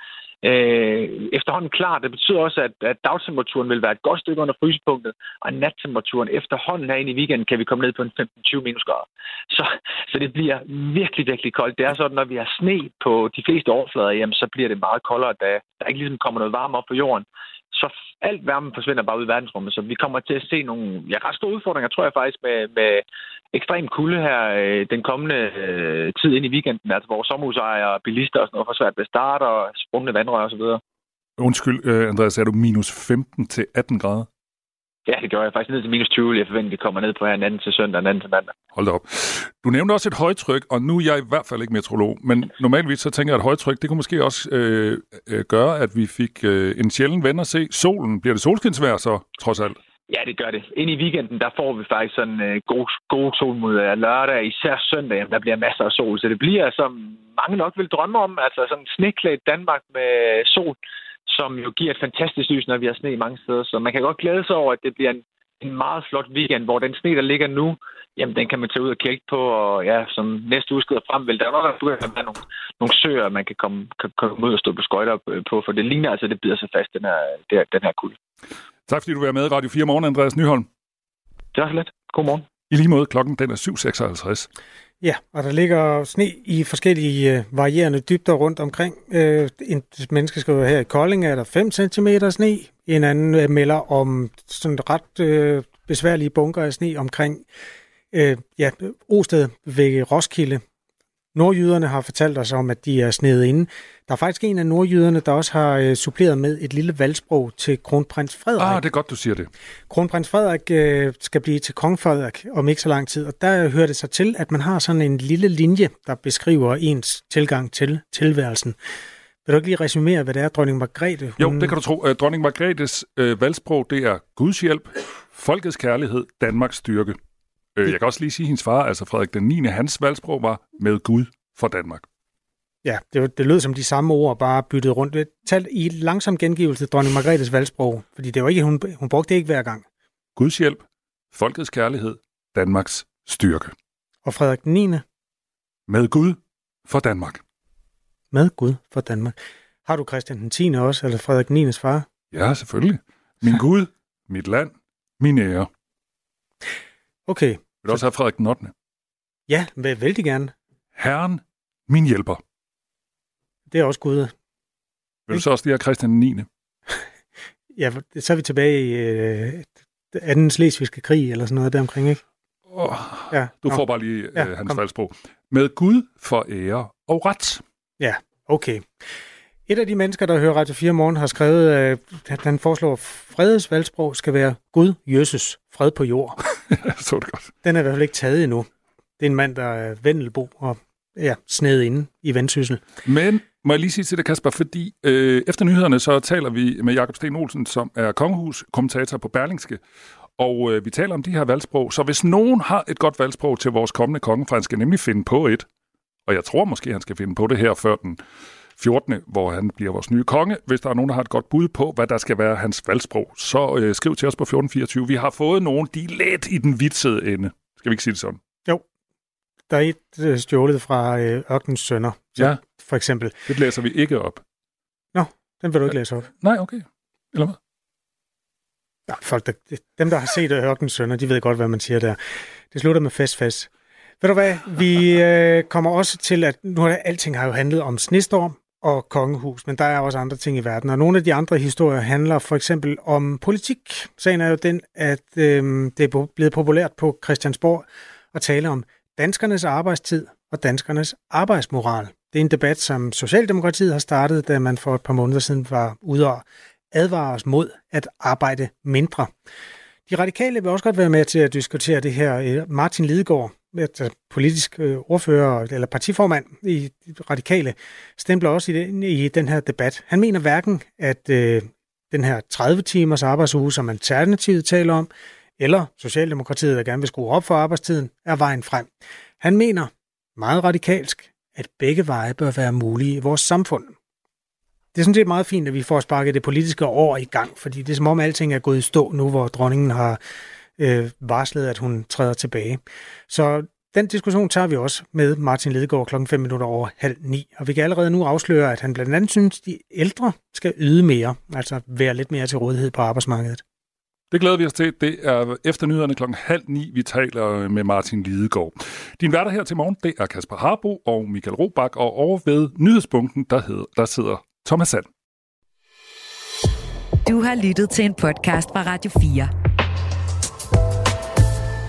Øh, efterhånden klar. Det betyder også, at, at dagtemperaturen vil være et godt stykke under frysepunktet, og nattemperaturen efterhånden herinde i weekenden kan vi komme ned på en 15-20 minusgrader. Så, så det bliver virkelig, virkelig koldt. Det er sådan, når vi har sne på de fleste overflader, jamen, så bliver det meget koldere, da der ikke ligesom kommer noget varme op på jorden så alt varme forsvinder bare ud i verdensrummet, så vi kommer til at se nogle ja, ret store udfordringer, tror jeg faktisk, med, med ekstrem kulde her øh, den kommende øh, tid ind i weekenden, altså hvor sommerhusejere og bilister og sådan noget får svært ved at starte og sprungne vandrør og så videre. Undskyld, øh, Andreas, er du minus 15 til 18 grader? Ja, det gør jeg faktisk ned til minus 20. Jeg forventer, at vi kommer ned på her en anden til søndag og en anden til mandag. Hold da op. Du nævnte også et højtryk, og nu er jeg i hvert fald ikke metrolog, men normalvis så tænker jeg, at højtryk, det kunne måske også øh, øh, gøre, at vi fik øh, en sjælden ven at se solen. Bliver det solskinsvær så, trods alt? Ja, det gør det. Ind i weekenden, der får vi faktisk sådan øh, god, god sol mod øh, lørdag, især søndag, der bliver masser af sol. Så det bliver, som mange nok vil drømme om, altså sådan sneklædt Danmark med sol som jo giver et fantastisk lys, når vi har sne mange steder. Så man kan godt glæde sig over, at det bliver en, en meget flot weekend, hvor den sne, der ligger nu, jamen den kan man tage ud og kigge på, og ja, som næste uge skrider frem, vil der nok at være nogle, nogle søer, man kan komme, kan komme ud og stå på skøjter på, for det ligner altså, det bider sig fast, den her, den her kul. Tak fordi du var med i Radio 4 Morgen, Andreas Nyholm. Det var så let. God morgen. I lige måde, klokken den er 7.56. Ja, og der ligger sne i forskellige øh, varierende dybder rundt omkring. Øh, en menneske skriver her i Kolding, er der 5 cm sne. En anden øh, melder om sådan ret øh, besværlige bunker af sne omkring øh, ja, Osted ved Roskilde. Nordjyderne har fortalt os om, at de er snedet inde. Der er faktisk en af nordjyderne, der også har øh, suppleret med et lille valgsprog til kronprins Frederik. Ah, det er godt, du siger det. Kronprins Frederik øh, skal blive til kong Frederik om ikke så lang tid, og der hører det sig til, at man har sådan en lille linje, der beskriver ens tilgang til tilværelsen. Vil du ikke lige resumere, hvad det er, dronning Margrethe? Hun... Jo, det kan du tro. Dronning Margrethes øh, valgsprog, det er Guds hjælp, folkets kærlighed, Danmarks styrke. Øh, jeg kan også lige sige, at hendes far, altså Frederik den 9., hans valgsprog var med Gud for Danmark. Ja, det, det lød som de samme ord, bare byttet rundt. Tal i langsom gengivelse dronning Margrethes valgsprog, fordi det var ikke, hun, hun brugte det ikke hver gang. Guds hjælp, folkets kærlighed, Danmarks styrke. Og Frederik den 9. Med Gud for Danmark. Med Gud for Danmark. Har du Christian den 10. også, eller Frederik den 9. far? Ja, selvfølgelig. Min Gud, mit land, min ære. Okay. Vil du også have Frederik den 8. Ja, vældig gerne. Herren, min hjælper. Det er også Gud. Vil du så også lige have Christian den 9. [LAUGHS] ja, så er vi tilbage i øh, anden slesvigske krig, eller sådan noget deromkring, ikke? Oh, ja, du får bare lige ja, øh, hans valgsprog. Med Gud for ære og ret. Ja, okay. Et af de mennesker, der hører Radio 4 morgen, har skrevet, at han foreslår, at fredets valgsprog skal være Gud, Jesus, fred på jord. [LAUGHS] så det godt. Den er i hvert fald ikke taget endnu. Det er en mand, der er vendelbo og ja, sned inde i vendsyssel. Men må jeg lige sige til dig, Kasper, fordi øh, efter nyhederne, så taler vi med Jakob Sten Olsen, som er kongehus-kommentator på Berlingske, og øh, vi taler om de her valgsprog. Så hvis nogen har et godt valgsprog til vores kommende konge, for han skal nemlig finde på et, og jeg tror måske, han skal finde på det her før den 14., hvor han bliver vores nye konge. Hvis der er nogen, der har et godt bud på, hvad der skal være hans valgsprog, så øh, skriv til os på 1424. Vi har fået nogen, de er let i den vitsede ende. Skal vi ikke sige det sådan? Jo. Der er et øh, stjålet fra øh, Ørkens Sønder, så, ja. for eksempel. Det læser vi ikke op. Nå, den vil du ikke læse op. Nej, okay. Eller hvad? Ja, folk, der, dem, der har set Ørkens Sønder, de ved godt, hvad man siger der. Det slutter med fest, fest. Ved du hvad, vi øh, kommer også til, at nu er alting har jo handlet om snestorm og kongehus, men der er også andre ting i verden. Og nogle af de andre historier handler for eksempel om politik. Sagen er jo den, at øh, det er blevet populært på Christiansborg at tale om danskernes arbejdstid og danskernes arbejdsmoral. Det er en debat, som Socialdemokratiet har startet, da man for et par måneder siden var ude og advare os mod at arbejde mindre. De radikale vil også godt være med til at diskutere det her. Øh, Martin Lidegaard, Øh, politisk øh, ordfører eller partiformand i radikale, stempler også i den, i den her debat. Han mener hverken, at øh, den her 30 timers arbejdsuge, som Alternativet taler om, eller Socialdemokratiet, der gerne vil skrue op for arbejdstiden, er vejen frem. Han mener meget radikalsk, at begge veje bør være mulige i vores samfund. Det er sådan set meget fint, at vi får sparket det politiske år i gang, fordi det er som om alting er gået i stå nu, hvor dronningen har øh, varslet, at hun træder tilbage. Så den diskussion tager vi også med Martin Ledegaard klokken 5 minutter over halv ni. Og vi kan allerede nu afsløre, at han blandt andet synes, at de ældre skal yde mere, altså være lidt mere til rådighed på arbejdsmarkedet. Det glæder vi os til. Det er efter nyhederne klokken halv ni, vi taler med Martin Lidegaard. Din værter her til morgen, det er Kasper Harbo og Michael Robach, og over ved nyhedspunkten, der, hedder, der sidder Thomas Sand. Du har lyttet til en podcast fra Radio 4.